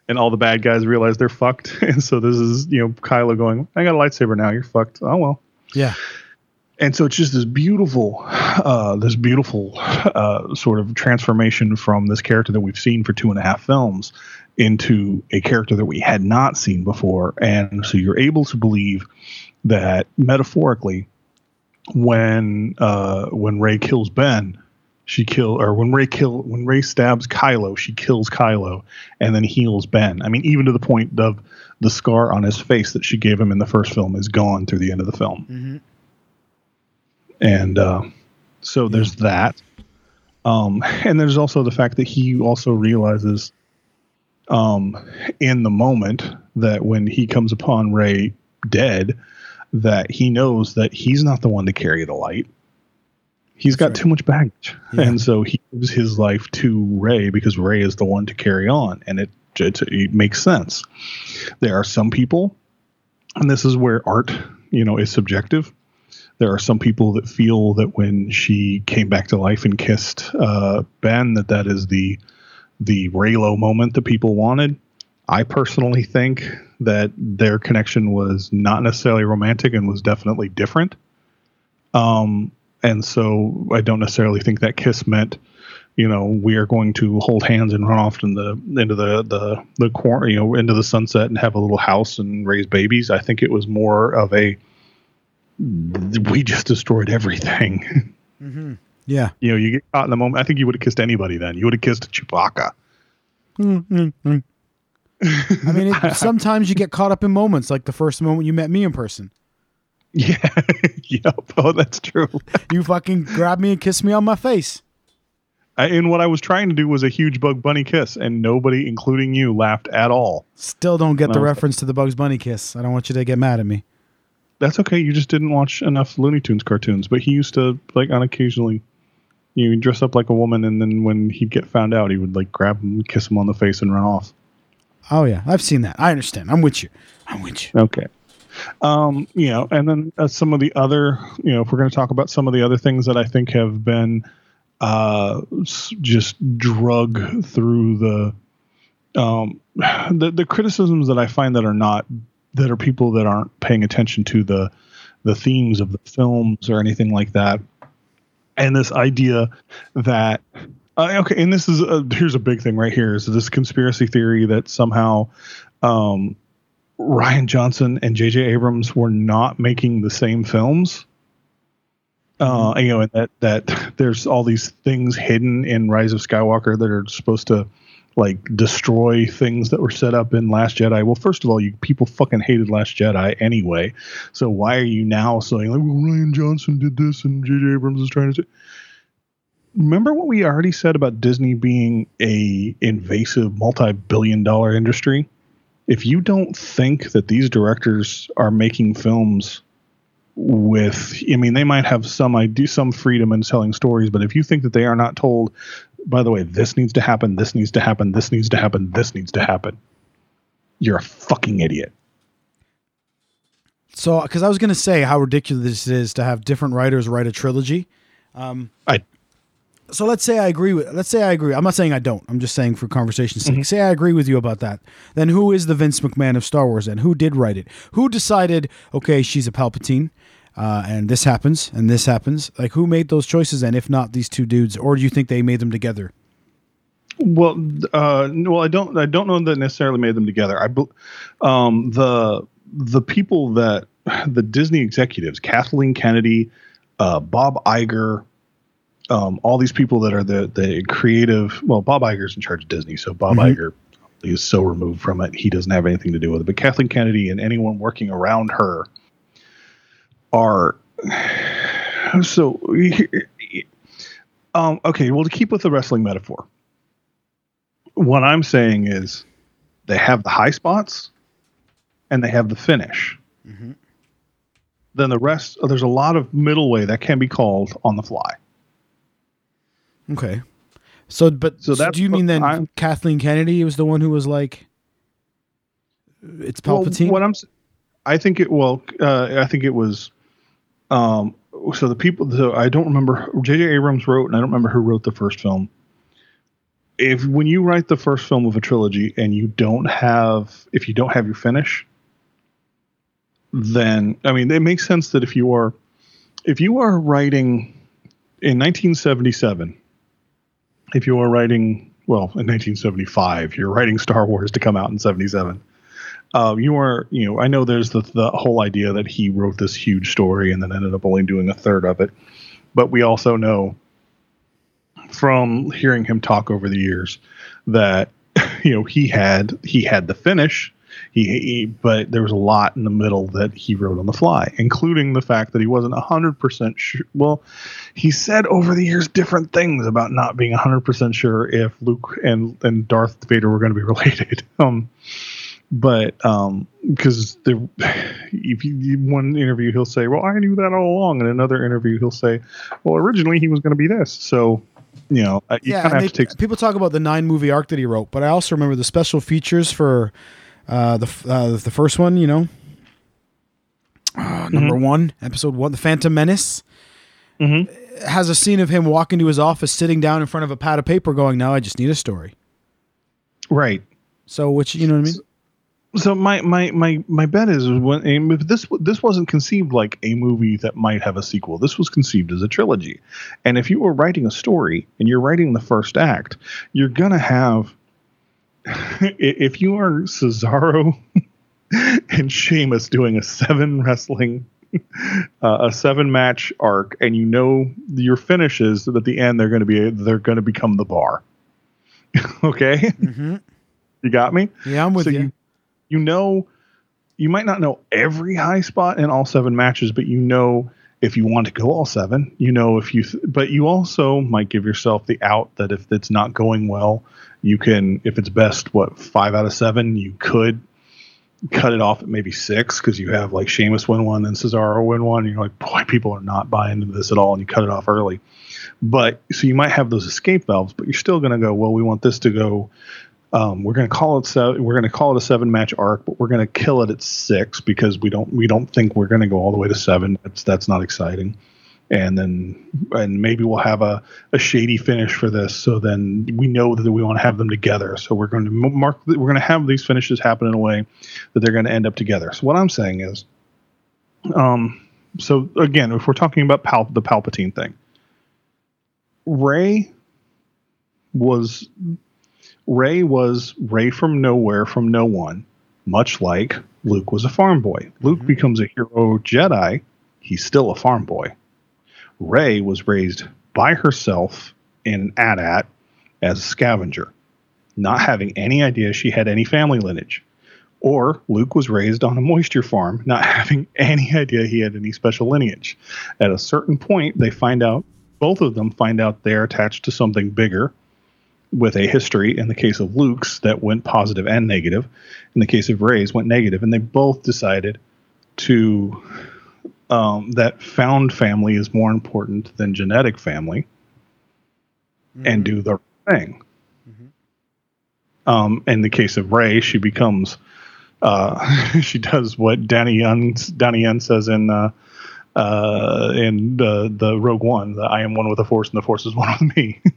Speaker 7: and all the bad guys realize they're fucked. [LAUGHS] And so this is you know Kylo going, I got a lightsaber now. You're fucked. Oh well.
Speaker 6: Yeah.
Speaker 7: And so it's just this beautiful uh, this beautiful uh, sort of transformation from this character that we've seen for two and a half films into a character that we had not seen before. And so you're able to believe that metaphorically when uh, when rey kills ben she kill or when rey kill when rey stabs kylo she kills kylo and then heals ben. I mean even to the point of the scar on his face that she gave him in the first film is gone through the end of the film and uh, so there's that. Um, [LAUGHS] and there's also the fact that he also realizes um, in the moment that when he comes upon rey dead that he knows that he's not the one to carry the light. He's got too much baggage.
Speaker 6: Yeah.
Speaker 7: and so he gives his life to rey because rey is the one to carry on. And it, it, it makes sense. There are some people and this is where art you know is subjective there are some people that feel that when she came back to life and kissed uh, Ben, that that is the the Reylo moment that people wanted. I personally think that their connection was not necessarily romantic and was definitely different. Um, and so I don't necessarily think that kiss meant, you know, we are going to hold hands and run off in the into the the the you know into the sunset and have a little house and raise babies. I think it was more of a we just destroyed everything. [LAUGHS] Mm-hmm.
Speaker 6: Yeah.
Speaker 7: you know, you get caught in the moment. I think you would have kissed anybody then. You would have kissed Chewbacca. Mm-hmm.
Speaker 6: I mean, it, [LAUGHS] sometimes you get caught up in moments like the first moment you met me in person.
Speaker 7: Yeah. [LAUGHS] yep. Oh, that's true.
Speaker 6: You fucking grabbed me and kissed me on my face.
Speaker 7: I, and what I was trying to do was a huge Bug Bunny kiss, and nobody, including you, laughed at all.
Speaker 6: Still don't get the
Speaker 7: No.
Speaker 6: reference to the Bugs Bunny kiss. I don't want you to get mad at me.
Speaker 7: That's okay. You just didn't watch enough Looney Tunes cartoons. But he used to like on occasionally, you know, dress up like a woman, and then when he'd get found out, he would like grab him, kiss him on the face, and run off.
Speaker 6: Oh yeah, I've seen that. I understand. I'm with you. I'm with you.
Speaker 7: Okay. Um, you know, and then uh, some of the other, you know, if we're going to talk about some of the other things that I think have been uh, s- just drug through the, um, [SIGHS] the the criticisms that I find that are not that are people that aren't paying attention to the the themes of the films or anything like that, and this idea that uh, okay, and this is a, here's a big thing right here is this conspiracy theory that somehow um, Rian Johnson and J.J. Abrams were not making the same films. Uh, you know, and that that [LAUGHS] there's all these things hidden in Rise of Skywalker that are supposed to like destroy things that were set up in Last Jedi. Well, first of all, you people fucking hated Last Jedi anyway. So why are you now saying like, well, Rian Johnson did this and J.J. Abrams is trying to? do Remember what we already said about Disney being a invasive multi-billion dollar industry? if you don't think that these directors are making films with i mean they might have some idea some freedom in telling stories but if you think that they are not told by the way this needs to happen this needs to happen this needs to happen this needs to happen you're a fucking idiot
Speaker 6: So, because I was going to say how ridiculous it is to have different writers write a trilogy. Um,
Speaker 7: I-
Speaker 6: so let's say I agree with. Let's say I agree. I'm not saying I don't. I'm just saying for conversation's
Speaker 7: Mm-hmm.
Speaker 6: sake. Say I agree with you about that. Then who is the Vince McMahon of Star Wars? And who did write it? Who decided? Okay, she's a Palpatine, uh, and this happens, and this happens. Like who made those choices? And if not these two dudes, or do you think they made them together?
Speaker 7: well uh well i don't i don't know that necessarily made them together i um the the people that [SIGHS] the disney executives kathleen kennedy uh bob Iger, um all these people that are the the creative well bob Iger's in charge of disney so bob Iger is so removed from it he doesn't have anything to do with it but kathleen kennedy and anyone working around her are so um okay well to keep with the wrestling metaphor what I'm saying is they have the high spots and they have the finish. Then the rest, there's a lot of middle way that can be called on the fly.
Speaker 6: Okay. So, but
Speaker 7: So
Speaker 6: so do you mean then
Speaker 7: I'm-
Speaker 6: Kathleen Kennedy was the one who was like, it's
Speaker 7: Well,
Speaker 6: Palpatine?
Speaker 7: what I'm, I think it. Well, uh, I think it was. Um. So the people. So I don't remember. J.J. Abrams wrote, and I don't remember who wrote the first film. if when you write the first film of a trilogy and you don't have if you don't have your finish, then I mean it makes sense that if you are if you are writing in 1977, if you are writing well in 1975, you're writing Star Wars to come out in 77. Uh, you are, you know, I know there's the the whole idea that he wrote this huge story and then ended up only doing a third of it, but we also know from hearing him talk over the years that [LAUGHS] you know he had he had the finish. He, he but there was a lot in the middle that he wrote on the fly including the fact that he wasn't 100% sure well he said over the years different things about not being 100% sure if luke and and darth vader were going to be [LAUGHS] related. Um but um because there if you one interview he'll say well i knew that all along and another interview he'll say well originally he was going to be this so you know you
Speaker 6: yeah,
Speaker 7: kind of have
Speaker 6: they-
Speaker 7: to take
Speaker 6: people talk about the nine movie arc that he wrote, but I also remember the special features for uh, the uh, the first one. You know, uh, number
Speaker 7: Mm-hmm.
Speaker 6: one, episode one, the Phantom Menace.
Speaker 7: Mm-hmm.
Speaker 6: Has a scene of him walking to his office, sitting down in front of a pad of paper, going, "Now I just need a story."
Speaker 7: right
Speaker 6: So, which you know what I mean?
Speaker 7: so my my my my bet is when this this wasn't conceived like a movie that might have a sequel. This was conceived as a trilogy, and if you were writing a story and you're writing the first act, you're gonna have. [LAUGHS] If you are Cesaro [LAUGHS] and Sheamus doing a seven wrestling, [LAUGHS] uh, a seven match arc, and you know your finish is that at the end they're going to be they're to become the bar. okay, you got me
Speaker 6: Yeah, I'm with
Speaker 7: so
Speaker 6: you.
Speaker 7: you you know you might not know every high spot in all seven matches but you know if you want to go all seven you know if you th- but you also might give yourself the out that if it's not going well you can if it's best what five out of seven you could cut it off at maybe six because you have like Sheamus win one then Cesaro win one and you're like boy people are not buying into this at all and you cut it off early. But so you might have those escape valves but you're still going to go well we want this to go um, we're going to call it se- we're going to call it a seven match arc, but we're going to kill it at six because we don't we don't think we're going to go all the way to seven. That's that's not exciting. And then and maybe we'll have a, a shady finish for this. So then we know that we want to have them together. So we're going to mark we're going to have these finishes happen in a way that they're going to end up together. So what I'm saying is, um, so again, if we're talking about Pal- the Palpatine thing, Rey was Rey was Rey from nowhere, from no one, much like Luke was a farm boy. Luke mm-hmm. becomes a hero Jedi, he's still a farm boy. Rey was raised by herself in AT-AT as a scavenger, not having any idea she had any family lineage. Or Luke was raised on a moisture farm, not [LAUGHS] having any idea he had any special lineage. At a certain point, they find out, both of them find out they're attached to something bigger, with a history in the case of Luke's that went positive and negative. In the case of Rey's went negative, and they both decided to um, that found family is more important than genetic family, and do the thing. Um, in the case of Rey, she becomes uh, [LAUGHS] she does what Donnie Yen Danny says in uh, uh, in the the Rogue One, the I am one with the Force, and the Force is one with me. [LAUGHS]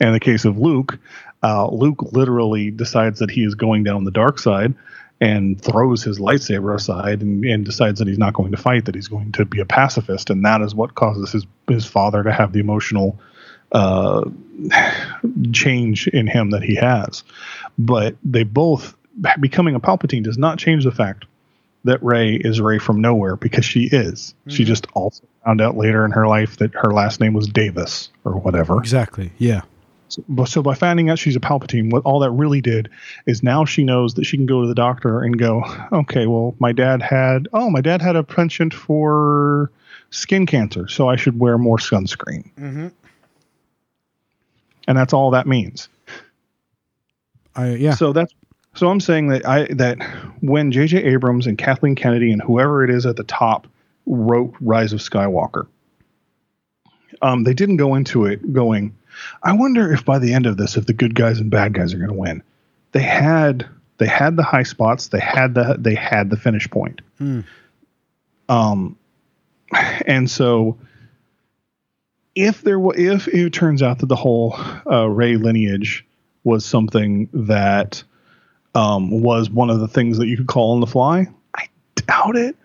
Speaker 7: In the case of Luke, uh, Luke literally decides that he is going down the dark side and throws his lightsaber aside and, and decides that he's not going to fight, that he's going to be a pacifist. And that is what causes his, his father to have the emotional uh, [SIGHS] change in him that he has. But they both, becoming a Palpatine does not change the fact that Rey is Rey from nowhere because she is. She just also found out later in her life that her last name was Davis or whatever.
Speaker 6: Exactly. Yeah.
Speaker 7: So, so by finding out she's a Palpatine, what all that really did is now she knows that she can go to the doctor and go, okay, well, my dad had, oh, my dad had a penchant for skin cancer, so I should wear more sunscreen.
Speaker 6: Mm-hmm.
Speaker 7: And that's all that means.
Speaker 6: I yeah.
Speaker 7: So that's so I'm saying that I that when J.J. Abrams and Kathleen Kennedy and whoever it is at the top wrote Rise of Skywalker, um, they didn't go into it going, I wonder if by the end of this, if the good guys and bad guys are going to win. They had they had the high spots, they had the they had the finish point. Um, and so if there wa if it turns out that the whole uh, Rey lineage was something that um, was one of the things that you could call on the fly, I doubt it.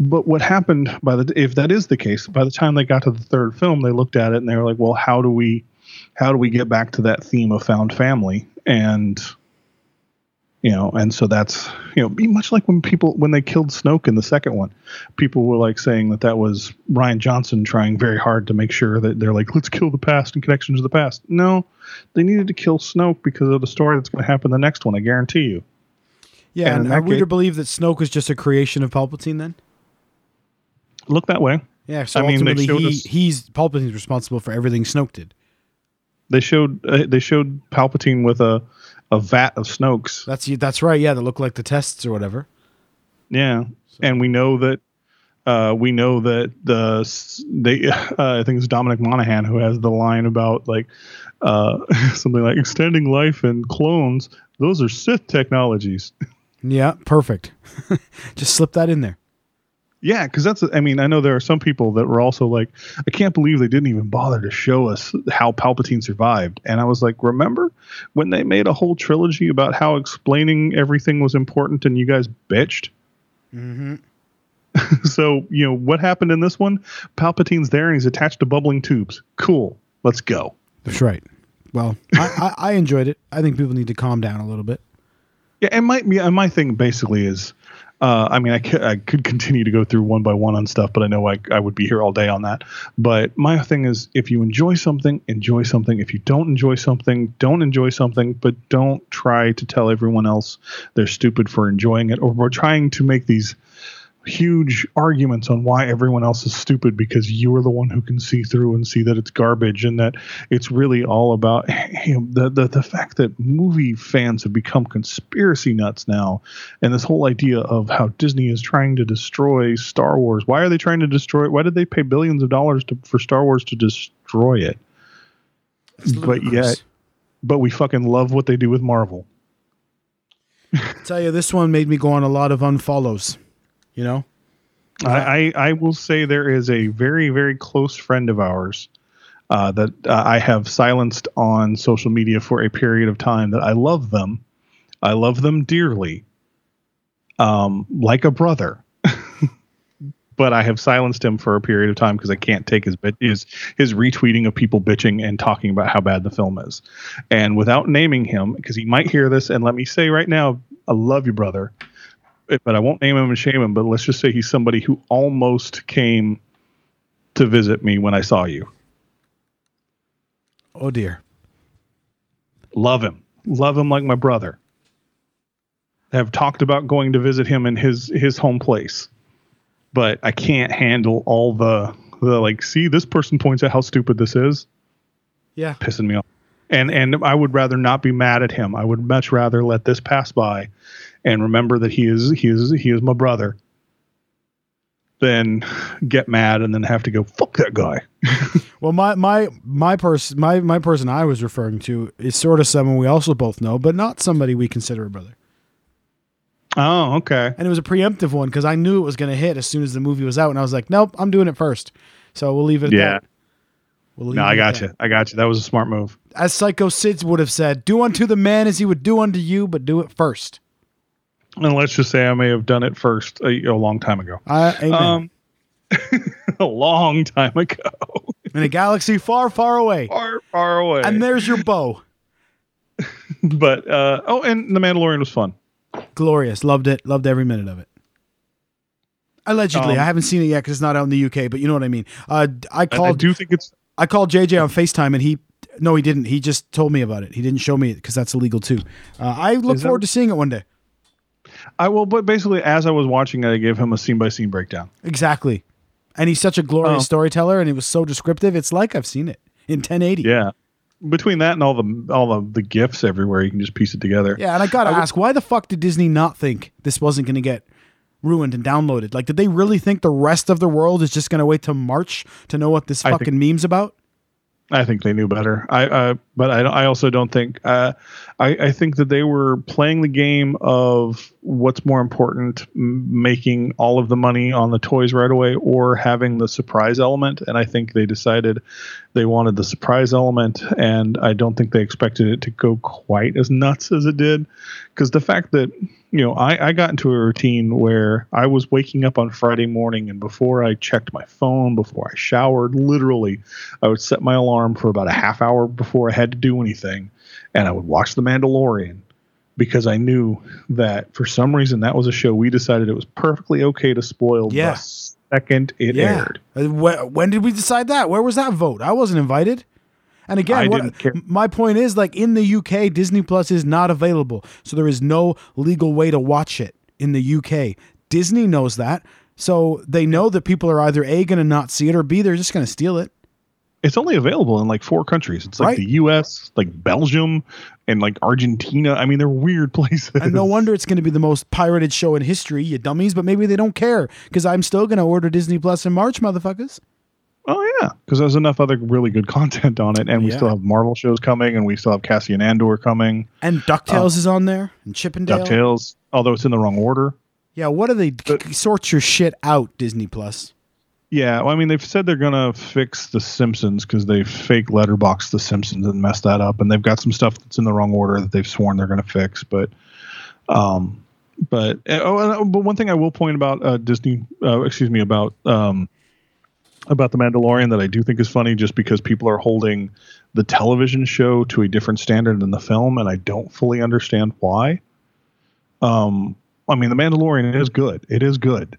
Speaker 7: But what happened by the if that is the case, by the time they got to the third film, they looked at it and they were like, "Well, how do we, how do we get back to that theme of found family?" And you know, and so that's you know, be much like when people when they killed Snoke in the second one, people were like saying that that was Rian Johnson trying very hard to make sure that they're like, let's kill the past and connections to the past. No, they needed to kill Snoke because of the story that's going to happen in the next one. I guarantee you.
Speaker 6: Yeah,
Speaker 7: And
Speaker 6: and, are we to believe that Snoke is just a creation of Palpatine then?
Speaker 7: Look that way.
Speaker 6: Yeah, so
Speaker 7: I mean,
Speaker 6: ultimately
Speaker 7: showed
Speaker 6: he,
Speaker 7: us-
Speaker 6: he's Palpatine's responsible for everything Snoke did.
Speaker 7: They showed uh, they showed Palpatine with a a vat of Snokes.
Speaker 6: That's that's right. Yeah, that look like the tests or whatever.
Speaker 7: Yeah, and we know that uh, we know that the they [LAUGHS] uh, I think it's Dominic Monaghan who has the line about like uh, [LAUGHS] something like extending life and clones. Those are Sith technologies. [LAUGHS]
Speaker 6: Yeah, perfect. just slip that in there.
Speaker 7: Yeah, because that's I mean I know there are some people that were also like I can't believe they didn't even bother to show us how Palpatine survived, and I was like, remember when they made a whole trilogy about how explaining everything was important, and you guys bitched.
Speaker 6: Mm-hmm. [LAUGHS]
Speaker 7: so you know what happened in this one palpatine's there and he's attached to bubbling tubes cool let's go
Speaker 6: That's right. Well, [LAUGHS] I, I, I enjoyed it. I think people need to calm down a little bit.
Speaker 7: yeah and my yeah, my thing basically is uh, I mean, I could, continue to go through one by one on stuff, but I know I, I would be here all day on that. But my thing is, if you enjoy something, enjoy something. If you don't enjoy something, don't enjoy something, but don't try to tell everyone else they're stupid for enjoying it, or we're trying to make these huge arguments on why everyone else is stupid because you are the one who can see through and see that it's garbage and that it's really all about [LAUGHS] you know, the, the the fact that movie fans have become conspiracy nuts now and this whole idea of how Disney is trying to destroy Star Wars. Why are they trying to destroy it? Why did they pay billions of dollars to, for Star Wars to destroy it? But yet, but we fucking love what they do with Marvel.
Speaker 6: tell you, this one made me go on a lot of unfollows. You know,
Speaker 7: I, I I will say there is a very very close friend of ours uh, that uh, I have silenced on social media for a period of time. That I love them, I love them dearly, um, like a brother. [LAUGHS] but I have silenced him for a period of time because I can't take his bit his his retweeting of people bitching and talking about how bad the film is, and without naming him because he might hear this. And let me say right now, I love you, brother but I won't name him and shame him. But let's just say he's somebody who almost came to visit me when I saw you.
Speaker 6: oh dear.
Speaker 7: Love him, love him like my brother. Have talked about going to visit him in his his home place, but I can't handle all the the like. See, this person points out how stupid this is,
Speaker 6: Yeah.
Speaker 7: pissing me off. And and I would rather not be mad at him. I would much rather let this pass by, and remember that he is he is he is my brother. then get mad and then have to go fuck that guy. [LAUGHS]
Speaker 6: Well, my my my person my my person I was referring to is sort of someone we also both know, but not somebody we consider a brother.
Speaker 7: Oh, okay.
Speaker 6: And it was a preemptive one because I knew it was going to hit as soon as the movie was out, and I was like, nope, I'm doing it first. So we'll leave it. At
Speaker 7: Yeah.
Speaker 6: that. We'll
Speaker 7: No, I got you. I got you. That was a smart move.
Speaker 6: As Psycho Sid would have said, "Do unto the man as he would do unto you, but do it first.
Speaker 7: And let's just say I may have done it first a, a long time ago.
Speaker 6: I.
Speaker 7: Um, [LAUGHS] a long time ago,
Speaker 6: In a galaxy far, far away.
Speaker 7: far, far away.
Speaker 6: And there's your bow. [LAUGHS]
Speaker 7: but uh, oh, and the Mandalorian was fun.
Speaker 6: Glorious. Loved it. Loved every minute of it. Allegedly,
Speaker 7: Um,
Speaker 6: I haven't seen it yet because it's not out in the UK, but you know what I mean. Uh, I
Speaker 7: I, I
Speaker 6: called.
Speaker 7: do think it's
Speaker 6: I called JJ on FaceTime and he no he didn't. He just told me about it. He didn't show me it because that's illegal too. Uh, I look forward to seeing it one day.
Speaker 7: I will, but basically, as I was watching it, I gave him a scene by scene breakdown.
Speaker 6: Exactly. And he's such a glorious
Speaker 7: Oh.
Speaker 6: storyteller and he was so descriptive. It's like I've seen it in 1080.
Speaker 7: Yeah, between that and all the all the, the gifs everywhere, you can just piece it together.
Speaker 6: Yeah, and I got to ask why the fuck did Disney not think this wasn't going to get ruined and downloaded? Like did they really think the rest of the world is just going to wait till March to know what this
Speaker 7: I think-
Speaker 6: fucking meme's about?
Speaker 7: I think they knew better. I uh, but I, I also don't think uh, I, I think that they were playing the game of what's more important, making all of the money on the toys right away or having the surprise element. And I think they decided they wanted the surprise element, and I don't think they expected it to go quite as nuts as it did. Because the fact that you know, I, I got into a routine where I was waking up on Friday morning, and before I checked my phone, before I showered, literally, I would set my alarm for about a half hour before I had to do anything, and I would watch The Mandalorian because I knew that for some reason that was a show we decided it was perfectly okay to spoil
Speaker 6: Yeah.
Speaker 7: the second it aired.
Speaker 6: Uh, When did we decide that? Where was that vote? I wasn't invited. And again, what, my point is like in the UK, Disney Plus is not available. So there is no legal way to watch it in the UK. Disney knows that. So they know that people are either A, going to not see it, or B, they're just going to steal it.
Speaker 7: It's only available in like four countries. It's like
Speaker 6: Right.
Speaker 7: the U.S., like Belgium, and like Argentina. I mean, they're weird [LAUGHS] places.
Speaker 6: And no wonder it's going to be the most pirated show in history, you dummies, but maybe they don't care because I'm still going to order Disney Plus in March, motherfuckers.
Speaker 7: Oh yeah, because there's enough other really good [LAUGHS] content on it, and we
Speaker 6: Yeah.
Speaker 7: still have Marvel shows coming, and we still have Cassian Andor coming,
Speaker 6: And DuckTales uh, is on there, and Chip 'n Dale.
Speaker 7: Ducktales. Although it's in the wrong order.
Speaker 6: Yeah, what do they sort your shit out, Disney Plus?
Speaker 7: Yeah, well, I mean they've said they're gonna fix the Simpsons because they fake letterbox the Simpsons and messed that up, and they've got some stuff that's in the wrong order that they've sworn they're gonna fix. But, um, but uh, oh, uh, but one thing I will point about uh, Disney, uh, excuse me, about um, about the Mandalorian that I do think is funny, just because people are holding the television show to a different standard than the film, and I don't fully understand why. Um, I mean, the Mandalorian is good; it is good.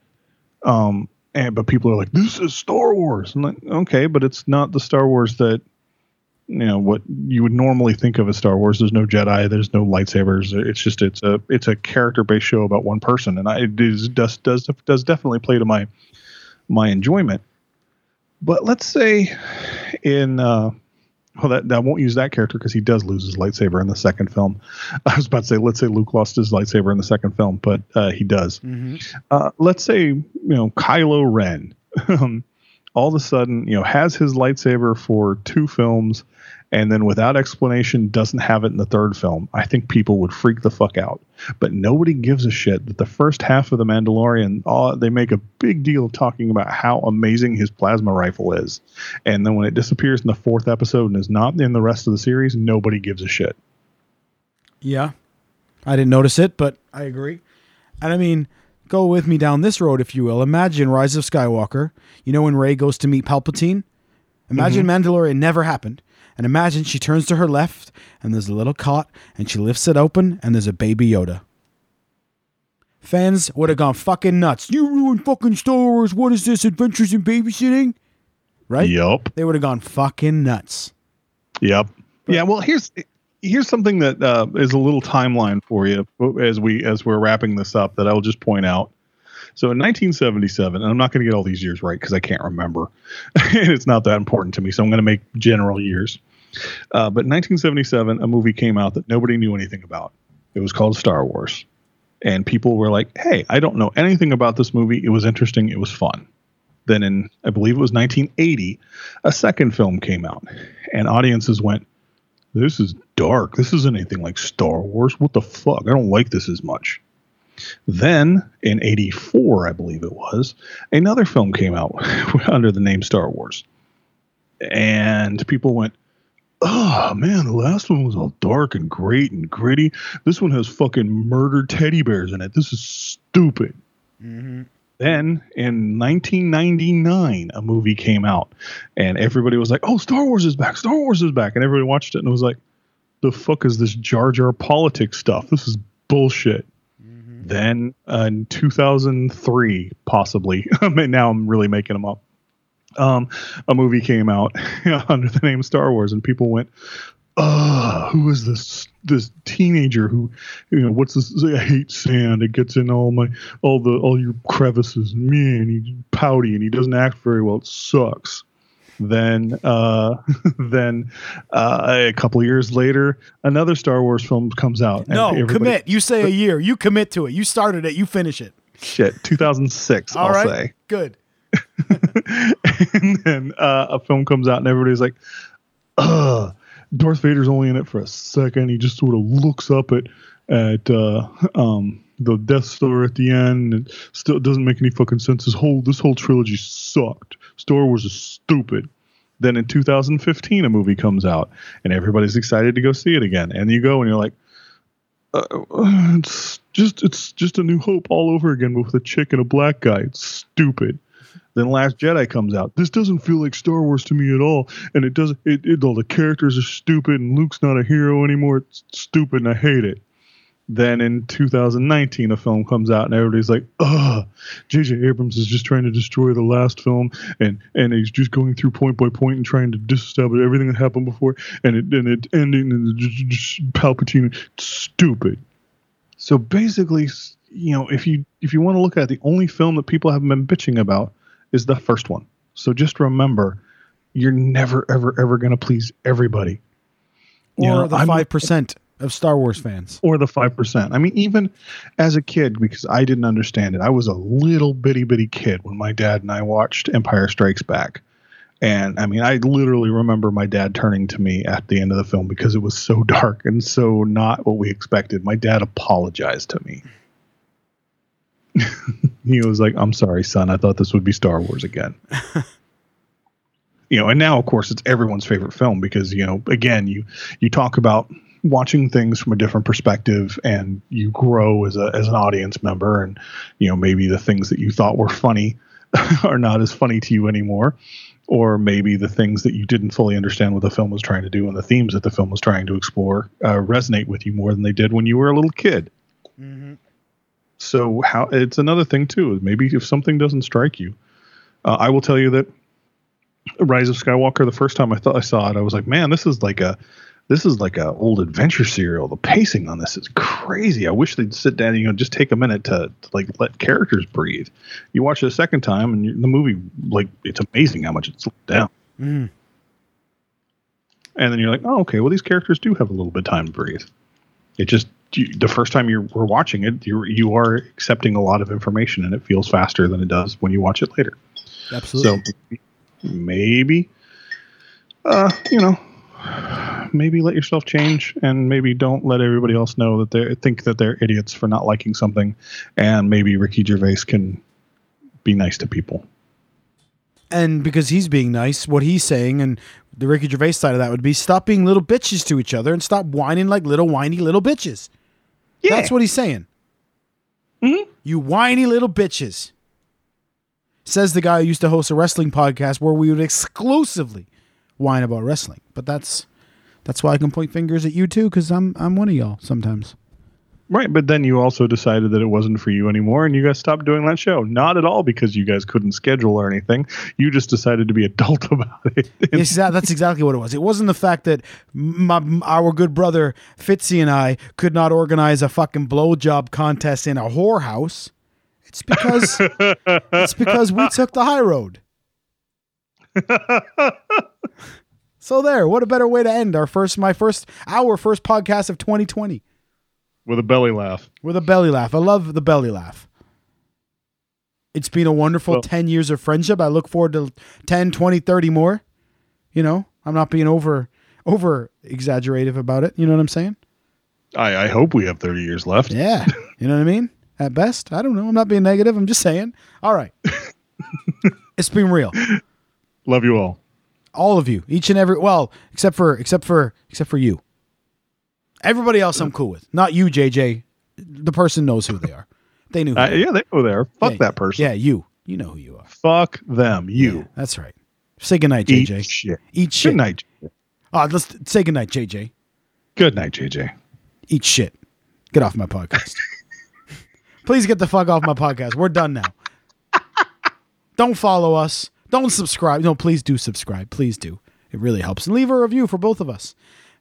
Speaker 7: Um, and but people are like, "This is Star Wars." I'm like, okay, but it's not the Star Wars that you know what you would normally think of as Star Wars. There's no Jedi, there's no lightsabers. It's just it's a it's a character based show about one person, and I, it is, does does does definitely play to my my enjoyment. But let's say in uh, well, that, that I won't use that character because he does lose his lightsaber in the second film. [LAUGHS] I was about to say, let's say Luke lost his lightsaber in the second film, but uh, he does. Uh, let's say you know Kylo Ren, [LAUGHS] um, all of a sudden you know has his lightsaber for two films, and then without explanation doesn't have it in the third film. I think people would freak the fuck out. But nobody gives a shit that the first half of the Mandalorian, uh, they make a big deal of talking about how amazing his plasma rifle is, and then when it disappears in the fourth episode and is not in the rest of the series, nobody gives a shit.
Speaker 6: Yeah. I didn't notice it, but I agree. And I mean, go with me down this road, if you will. Imagine Rise of Skywalker. You know when Rey goes to meet Palpatine? Imagine Mandalorian never happened. And imagine she turns to her left and there's a little cot and she lifts it open and there's a baby Yoda. Fans would have gone fucking nuts. You ruined fucking Star Wars. What is this? Adventures in babysitting? Right?
Speaker 7: Yup.
Speaker 6: They would have gone fucking nuts.
Speaker 7: Yep. yeah. Well, here's here's something that uh, is a little timeline for you as we as we're wrapping this up that I'll just point out. So in 1977, and I'm not going to get all these years right because I can't remember, [LAUGHS] and it's not that important to me. So I'm going to make general years. Uh, but in 1977, a movie came out that nobody knew anything about. It was called Star Wars, and people were like, "Hey, I don't know anything about this movie. It was interesting. It was fun." Then in I believe it was 1980, a second film came out, and audiences went, "This is dark. This isn't anything like Star Wars. What the fuck? I don't like this as much." Then in 84, I believe it was, another film came out [LAUGHS] under the name Star Wars. And people went, Oh man, the last one was all dark and great and gritty. This one has fucking murdered teddy bears in it. This is stupid. Mm-hmm. Then in 1999, a movie came out, and everybody was like, "Oh, Star Wars is back! Star Wars is back!" And everybody watched it and was like, "The fuck is this Jar Jar politics stuff? This is bullshit." Then uh, in 2003, possibly, [LAUGHS] mean, now I'm really making them up. Um, a movie came out [LAUGHS] under the name Star Wars, and people went, "Uh, who is this this teenager who, you know, what's this? I hate sand. It gets in all my all the all your crevices. Man, he's pouty and he doesn't act very well. It sucks." Then, uh, [LAUGHS] then uh, a couple years later, another Star Wars film comes out. and
Speaker 6: No, commit. You say a year. You commit to it. You started it. You finish it.
Speaker 7: Shit, 2006.
Speaker 6: All
Speaker 7: I'll
Speaker 6: right.
Speaker 7: say.
Speaker 6: Good. [LAUGHS]
Speaker 7: and then uh, a film comes out and everybody's like, "Ugh, Darth Vader's only in it for a second. He just sort of looks up at at uh, um, the Death Star at the end. And still doesn't make any fucking sense. This whole this whole trilogy sucked. Star Wars is stupid. Then in 2015, a movie comes out, and everybody's excited to go see it again. And you go, and you're like, uh, [SIGHS] it's just it's just a New Hope all over again, with a chick and a black guy. It's stupid. Then Last Jedi comes out. This doesn't feel like Star Wars to me at all, and it doesn't. It, it all the characters are stupid, and Luke's not a hero anymore. It's stupid, and I hate it. Then in 2019, a film comes out, and everybody's like, "Ugh, J.J. Abrams is just trying to destroy the last film, and and he's just going through point by point and trying to disestablish everything that happened before, and it and it ending in just, just Palpatine. Stupid." So basically, you know, if you if you want to look at it, the only film that people have been bitching about is the first one. So just remember, you're never ever ever going to please everybody.
Speaker 6: Or
Speaker 7: You know,
Speaker 6: the five percent of Star Wars fans.
Speaker 7: or the 5%. I mean, even as a kid, because I didn't understand it, I was a little bitty bitty kid when my dad and I watched Empire Strikes Back. And I mean, I literally remember my dad turning to me at the end of the film because it was so [LAUGHS] dark and so not what we expected. My dad apologized to me. [LAUGHS] he was like, I'm sorry, son. I thought this would be Star Wars again. [LAUGHS] you know, and now of course it's everyone's favorite film because, you know, again, you you talk about watching things from a different perspective and you grow as a as an audience member and you know maybe the things that you thought were funny [LAUGHS] are not as funny to you anymore. Or maybe the things that you didn't fully understand what the film was trying to do and the themes that the film was trying to explore uh, resonate with you more than they did when you were a little kid. So how it's another thing too maybe if something doesn't strike you uh, i will tell you that rise of skywalker the first time i thought i saw it i was like man this is like a this is like a old adventure serial. The pacing on this is crazy. I wish they'd sit down and you know just take a minute to, to like let characters breathe. You watch it a second time and you, the movie like it's amazing how much it's slowed down.
Speaker 6: Mm.
Speaker 7: And then you're like, oh okay, well these characters do have a little bit of time to breathe. It just you, the first time you were watching it, you you are accepting a lot of information and it feels faster than it does when you watch it later.
Speaker 6: Absolutely.
Speaker 7: So maybe, uh, you know, maybe let yourself change, and maybe don't let everybody else know that they think that they're idiots for not liking something, and maybe Ricky Gervais can be nice to people.
Speaker 6: and because he's being nice, what he's saying, and the Ricky Gervais side of that would be stop being little bitches to each other and stop whining like little whiny little bitches.
Speaker 7: Yeah.
Speaker 6: That's what he's saying. Mm-hmm. You whiny little bitches. Says the guy who used to host a wrestling podcast where we would exclusively whine about wrestling. But that's that's why I can point fingers at you too, because I'm I'm one of y'all sometimes.
Speaker 7: Right, but then you also decided that it wasn't for you anymore, and you guys stopped doing that show. Not at all because you guys couldn't schedule or anything. You just decided to be [LAUGHS] adult about it.
Speaker 6: Yes, that's exactly what it was. It wasn't the fact that my, our good brother Fitzy and I could not organize a fucking blowjob contest in a whorehouse. It's because it's because we [LAUGHS] took the high road. [LAUGHS] so there, what a better way to end our first my first our first podcast of 2020
Speaker 7: With a belly laugh.
Speaker 6: with a belly laugh. I love the belly laugh. It's been a wonderful
Speaker 7: Well-
Speaker 6: 10 years of friendship. I look forward to 10, 20, 30 more. You know, I'm not being over over exaggerative about it. You know what I'm saying?
Speaker 7: I, I hope we have 30 years left.
Speaker 6: Yeah. [LAUGHS] You know what I mean? At best. I don't know. I'm not being negative. I'm just saying. All right. [LAUGHS] it's been real.
Speaker 7: Love you all.
Speaker 6: All of you. Each and every well, except for except for except for you. Everybody else I'm cool with. Not you, JJ. The person knows who they are. They knew who
Speaker 7: Uh, yeah, they go there. Fuck
Speaker 6: Yeah,
Speaker 7: that person.
Speaker 6: Yeah, you. You know who you are.
Speaker 7: Fuck them. You.
Speaker 6: That's right. Say goodnight,
Speaker 7: Eat
Speaker 6: JJ.
Speaker 7: shit.
Speaker 6: Eat shit.
Speaker 7: Good night.
Speaker 6: Oh, let's say goodnight, JJ.
Speaker 7: Good night, JJ.
Speaker 6: Eat shit. Get off my podcast. [LAUGHS] Please get the fuck off my podcast. We're done now. Don't follow us. Don't subscribe. No, please do subscribe. Please do. It really helps. And leave a review for both of us.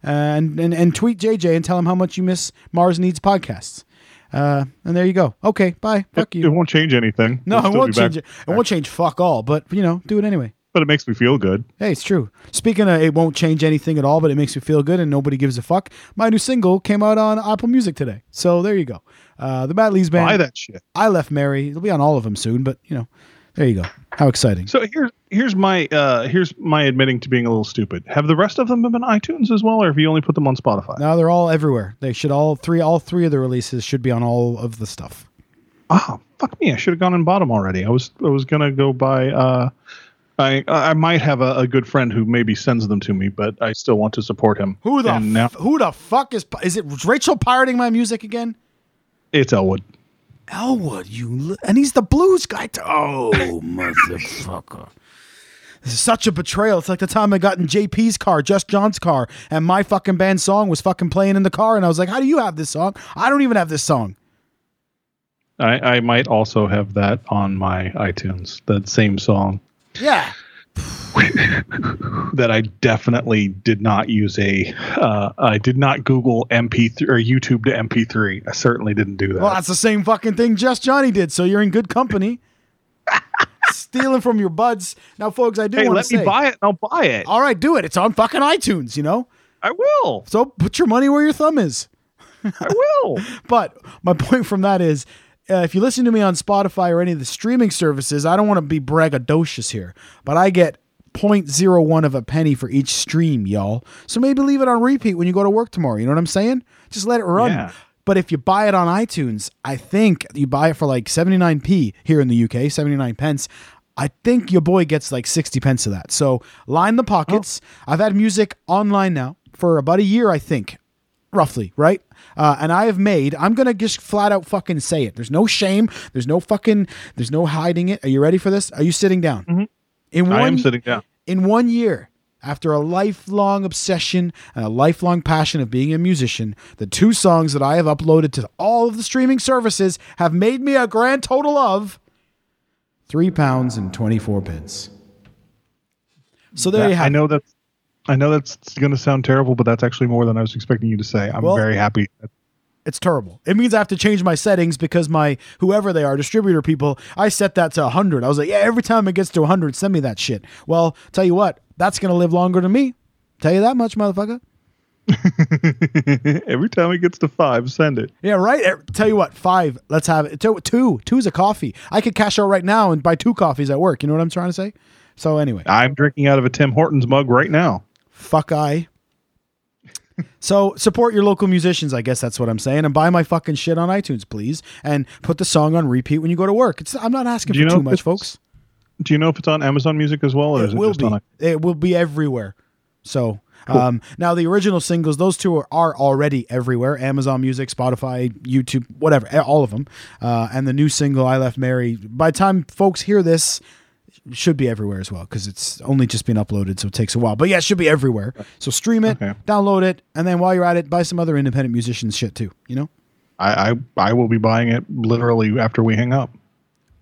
Speaker 6: And and, and tweet JJ and tell him how much you miss Mars Needs podcasts. Uh, and there you go. Okay, bye. Fuck
Speaker 7: It
Speaker 6: you.
Speaker 7: It won't change anything.
Speaker 6: No,
Speaker 7: We'll
Speaker 6: it won't
Speaker 7: be back,
Speaker 6: change it. It won't change fuck all, but you know, do it anyway.
Speaker 7: But it makes me feel good.
Speaker 6: Hey, it's true. Speaking of, it won't change anything at all, but it makes me feel good, and nobody gives a fuck. My new single came out on Apple Music today, so there you go. Uh, the Matt Lees band.
Speaker 7: Buy that shit.
Speaker 6: I left Mary. It'll be on all of them soon, but you know, There you go. How exciting.
Speaker 7: So here's here's my uh here's my admitting to being a little stupid. Have the rest of them been iTunes as well, or have you only put them on Spotify?
Speaker 6: Now they're all everywhere. They should all three all three of the releases should be on all of the stuff.
Speaker 7: Oh, fuck me! I should have gone and bought them already. I was I was gonna go buy. Uh, I I might have a, a good friend who maybe sends them to me, but I still want to support him.
Speaker 6: Who the
Speaker 7: and now
Speaker 6: who the fuck is is it Rachel pirating my music again?
Speaker 7: it's Elwood.
Speaker 6: Elwood, you li- and he's the blues guy. Too. Oh, [LAUGHS] motherfucker. This is such a betrayal. It's like the time I got in JP's car, Just John's car, and my fucking band song was fucking playing in the car, and I was like, "How do you have this song? I don't even have this song."
Speaker 7: I I might also have that on my iTunes. That same song
Speaker 6: Yeah, [LAUGHS]
Speaker 7: that I definitely did not use a. Uh, I did not Google MP3 or YouTube to MP3. I certainly didn't do that.
Speaker 6: well, that's the same fucking thing Just Johnny did. So you're in good company. [LAUGHS] Stealing from your buds. Now, folks, I do
Speaker 7: hey,
Speaker 6: want
Speaker 7: let
Speaker 6: to say,
Speaker 7: me buy it. and I'll buy it.
Speaker 6: all right, do it. It's on fucking iTunes. You know,
Speaker 7: I will.
Speaker 6: so put your money where your thumb is.
Speaker 7: I will. [LAUGHS]
Speaker 6: But my point from that is, uh, if you listen to me on Spotify or any of the streaming services, I don't want to be braggadocious here, but I get 0.01 of a penny for each stream, y'all. So maybe leave it on repeat when you go to work tomorrow. You know what I'm saying? Just let it run.
Speaker 7: Yeah.
Speaker 6: But if you buy it on iTunes, I think you buy it for like 79p here in the UK, 79 pence. I think your boy gets like 60 pence of that. So line the pockets. I've had music online now for about a year, I think roughly, right? Uh, and I have made. I'm gonna just flat out fucking say it. There's no shame. There's no fucking. There's no hiding it. Are you ready for this? Are you sitting down? In one,
Speaker 7: I am sitting down.
Speaker 6: in one year. After a lifelong obsession and a lifelong passion of being a musician, the two songs that I have uploaded to all of the streaming services have made me a grand total of three pounds and twenty four pence. So there you have
Speaker 7: I know that's I know that's going to sound terrible, but that's actually more than I was expecting you to say. I'm
Speaker 6: Well-
Speaker 7: very happy.
Speaker 6: It's terrible. It means I have to change my settings because my whoever they are, distributor people, I set that to 100. I was like, yeah, every time it gets to 100, send me that shit. Well, tell you what, that's going to live longer than me. Tell you that much, motherfucker. [LAUGHS]
Speaker 7: Every time it gets to five, send it.
Speaker 6: Yeah, right. Eh, Tell you what, five. Let's have it. Two. Two. is a coffee. I could cash out right now and buy two coffees at work. You know what I'm trying to say? So anyway,
Speaker 7: I'm drinking out of a Tim Hortons mug right now.
Speaker 6: Fuck I. so support your local musicians. I guess that's what I'm saying, and buy my fucking shit on iTunes, please, and put the song on repeat when you go to work. It's, I'm not asking for too much, folks.
Speaker 7: Do you know if it's on Amazon Music as well, or is
Speaker 6: It
Speaker 7: it
Speaker 6: will
Speaker 7: just
Speaker 6: be.
Speaker 7: on?
Speaker 6: It will be everywhere. So um, now the original singles, those two are, are already everywhere: Amazon Music, Spotify, YouTube, whatever, eh, all of them. Uh, and the new single, "I Left Mary." By the time folks hear this, should be everywhere as well because it's only just been uploaded, so it takes a while. But yeah, it should be everywhere. So stream it,
Speaker 7: Okay.
Speaker 6: download it, and then while you're at it, buy some other independent musicians shit too. You know?
Speaker 7: I, I I will be buying it literally after we hang up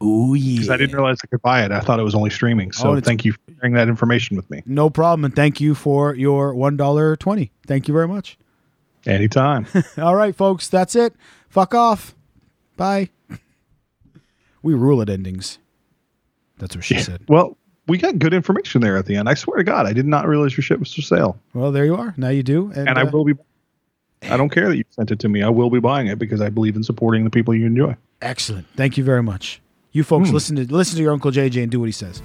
Speaker 6: Oh yeah.
Speaker 7: because I didn't realize I could buy it. I thought it was only streaming. So
Speaker 6: Oh,
Speaker 7: thank you for sharing that information with me.
Speaker 6: No problem, and thank you for your one dollar twenty. Thank you very much.
Speaker 7: Anytime. [LAUGHS]
Speaker 6: All right, folks, that's it. Fuck off. Bye. [LAUGHS] We rule at endings. That's what she yeah. said.
Speaker 7: Well, we got good information there at the end. I swear to God, I did not realize your ship was for sale.
Speaker 6: Well, there you are. Now you do, and,
Speaker 7: and I
Speaker 6: uh,
Speaker 7: will be. I don't care that you sent it to me. I will be buying it because I believe in supporting the people you enjoy.
Speaker 6: Excellent. Thank you very much. You folks, mm. listen to listen to your uncle JJ and do what he says.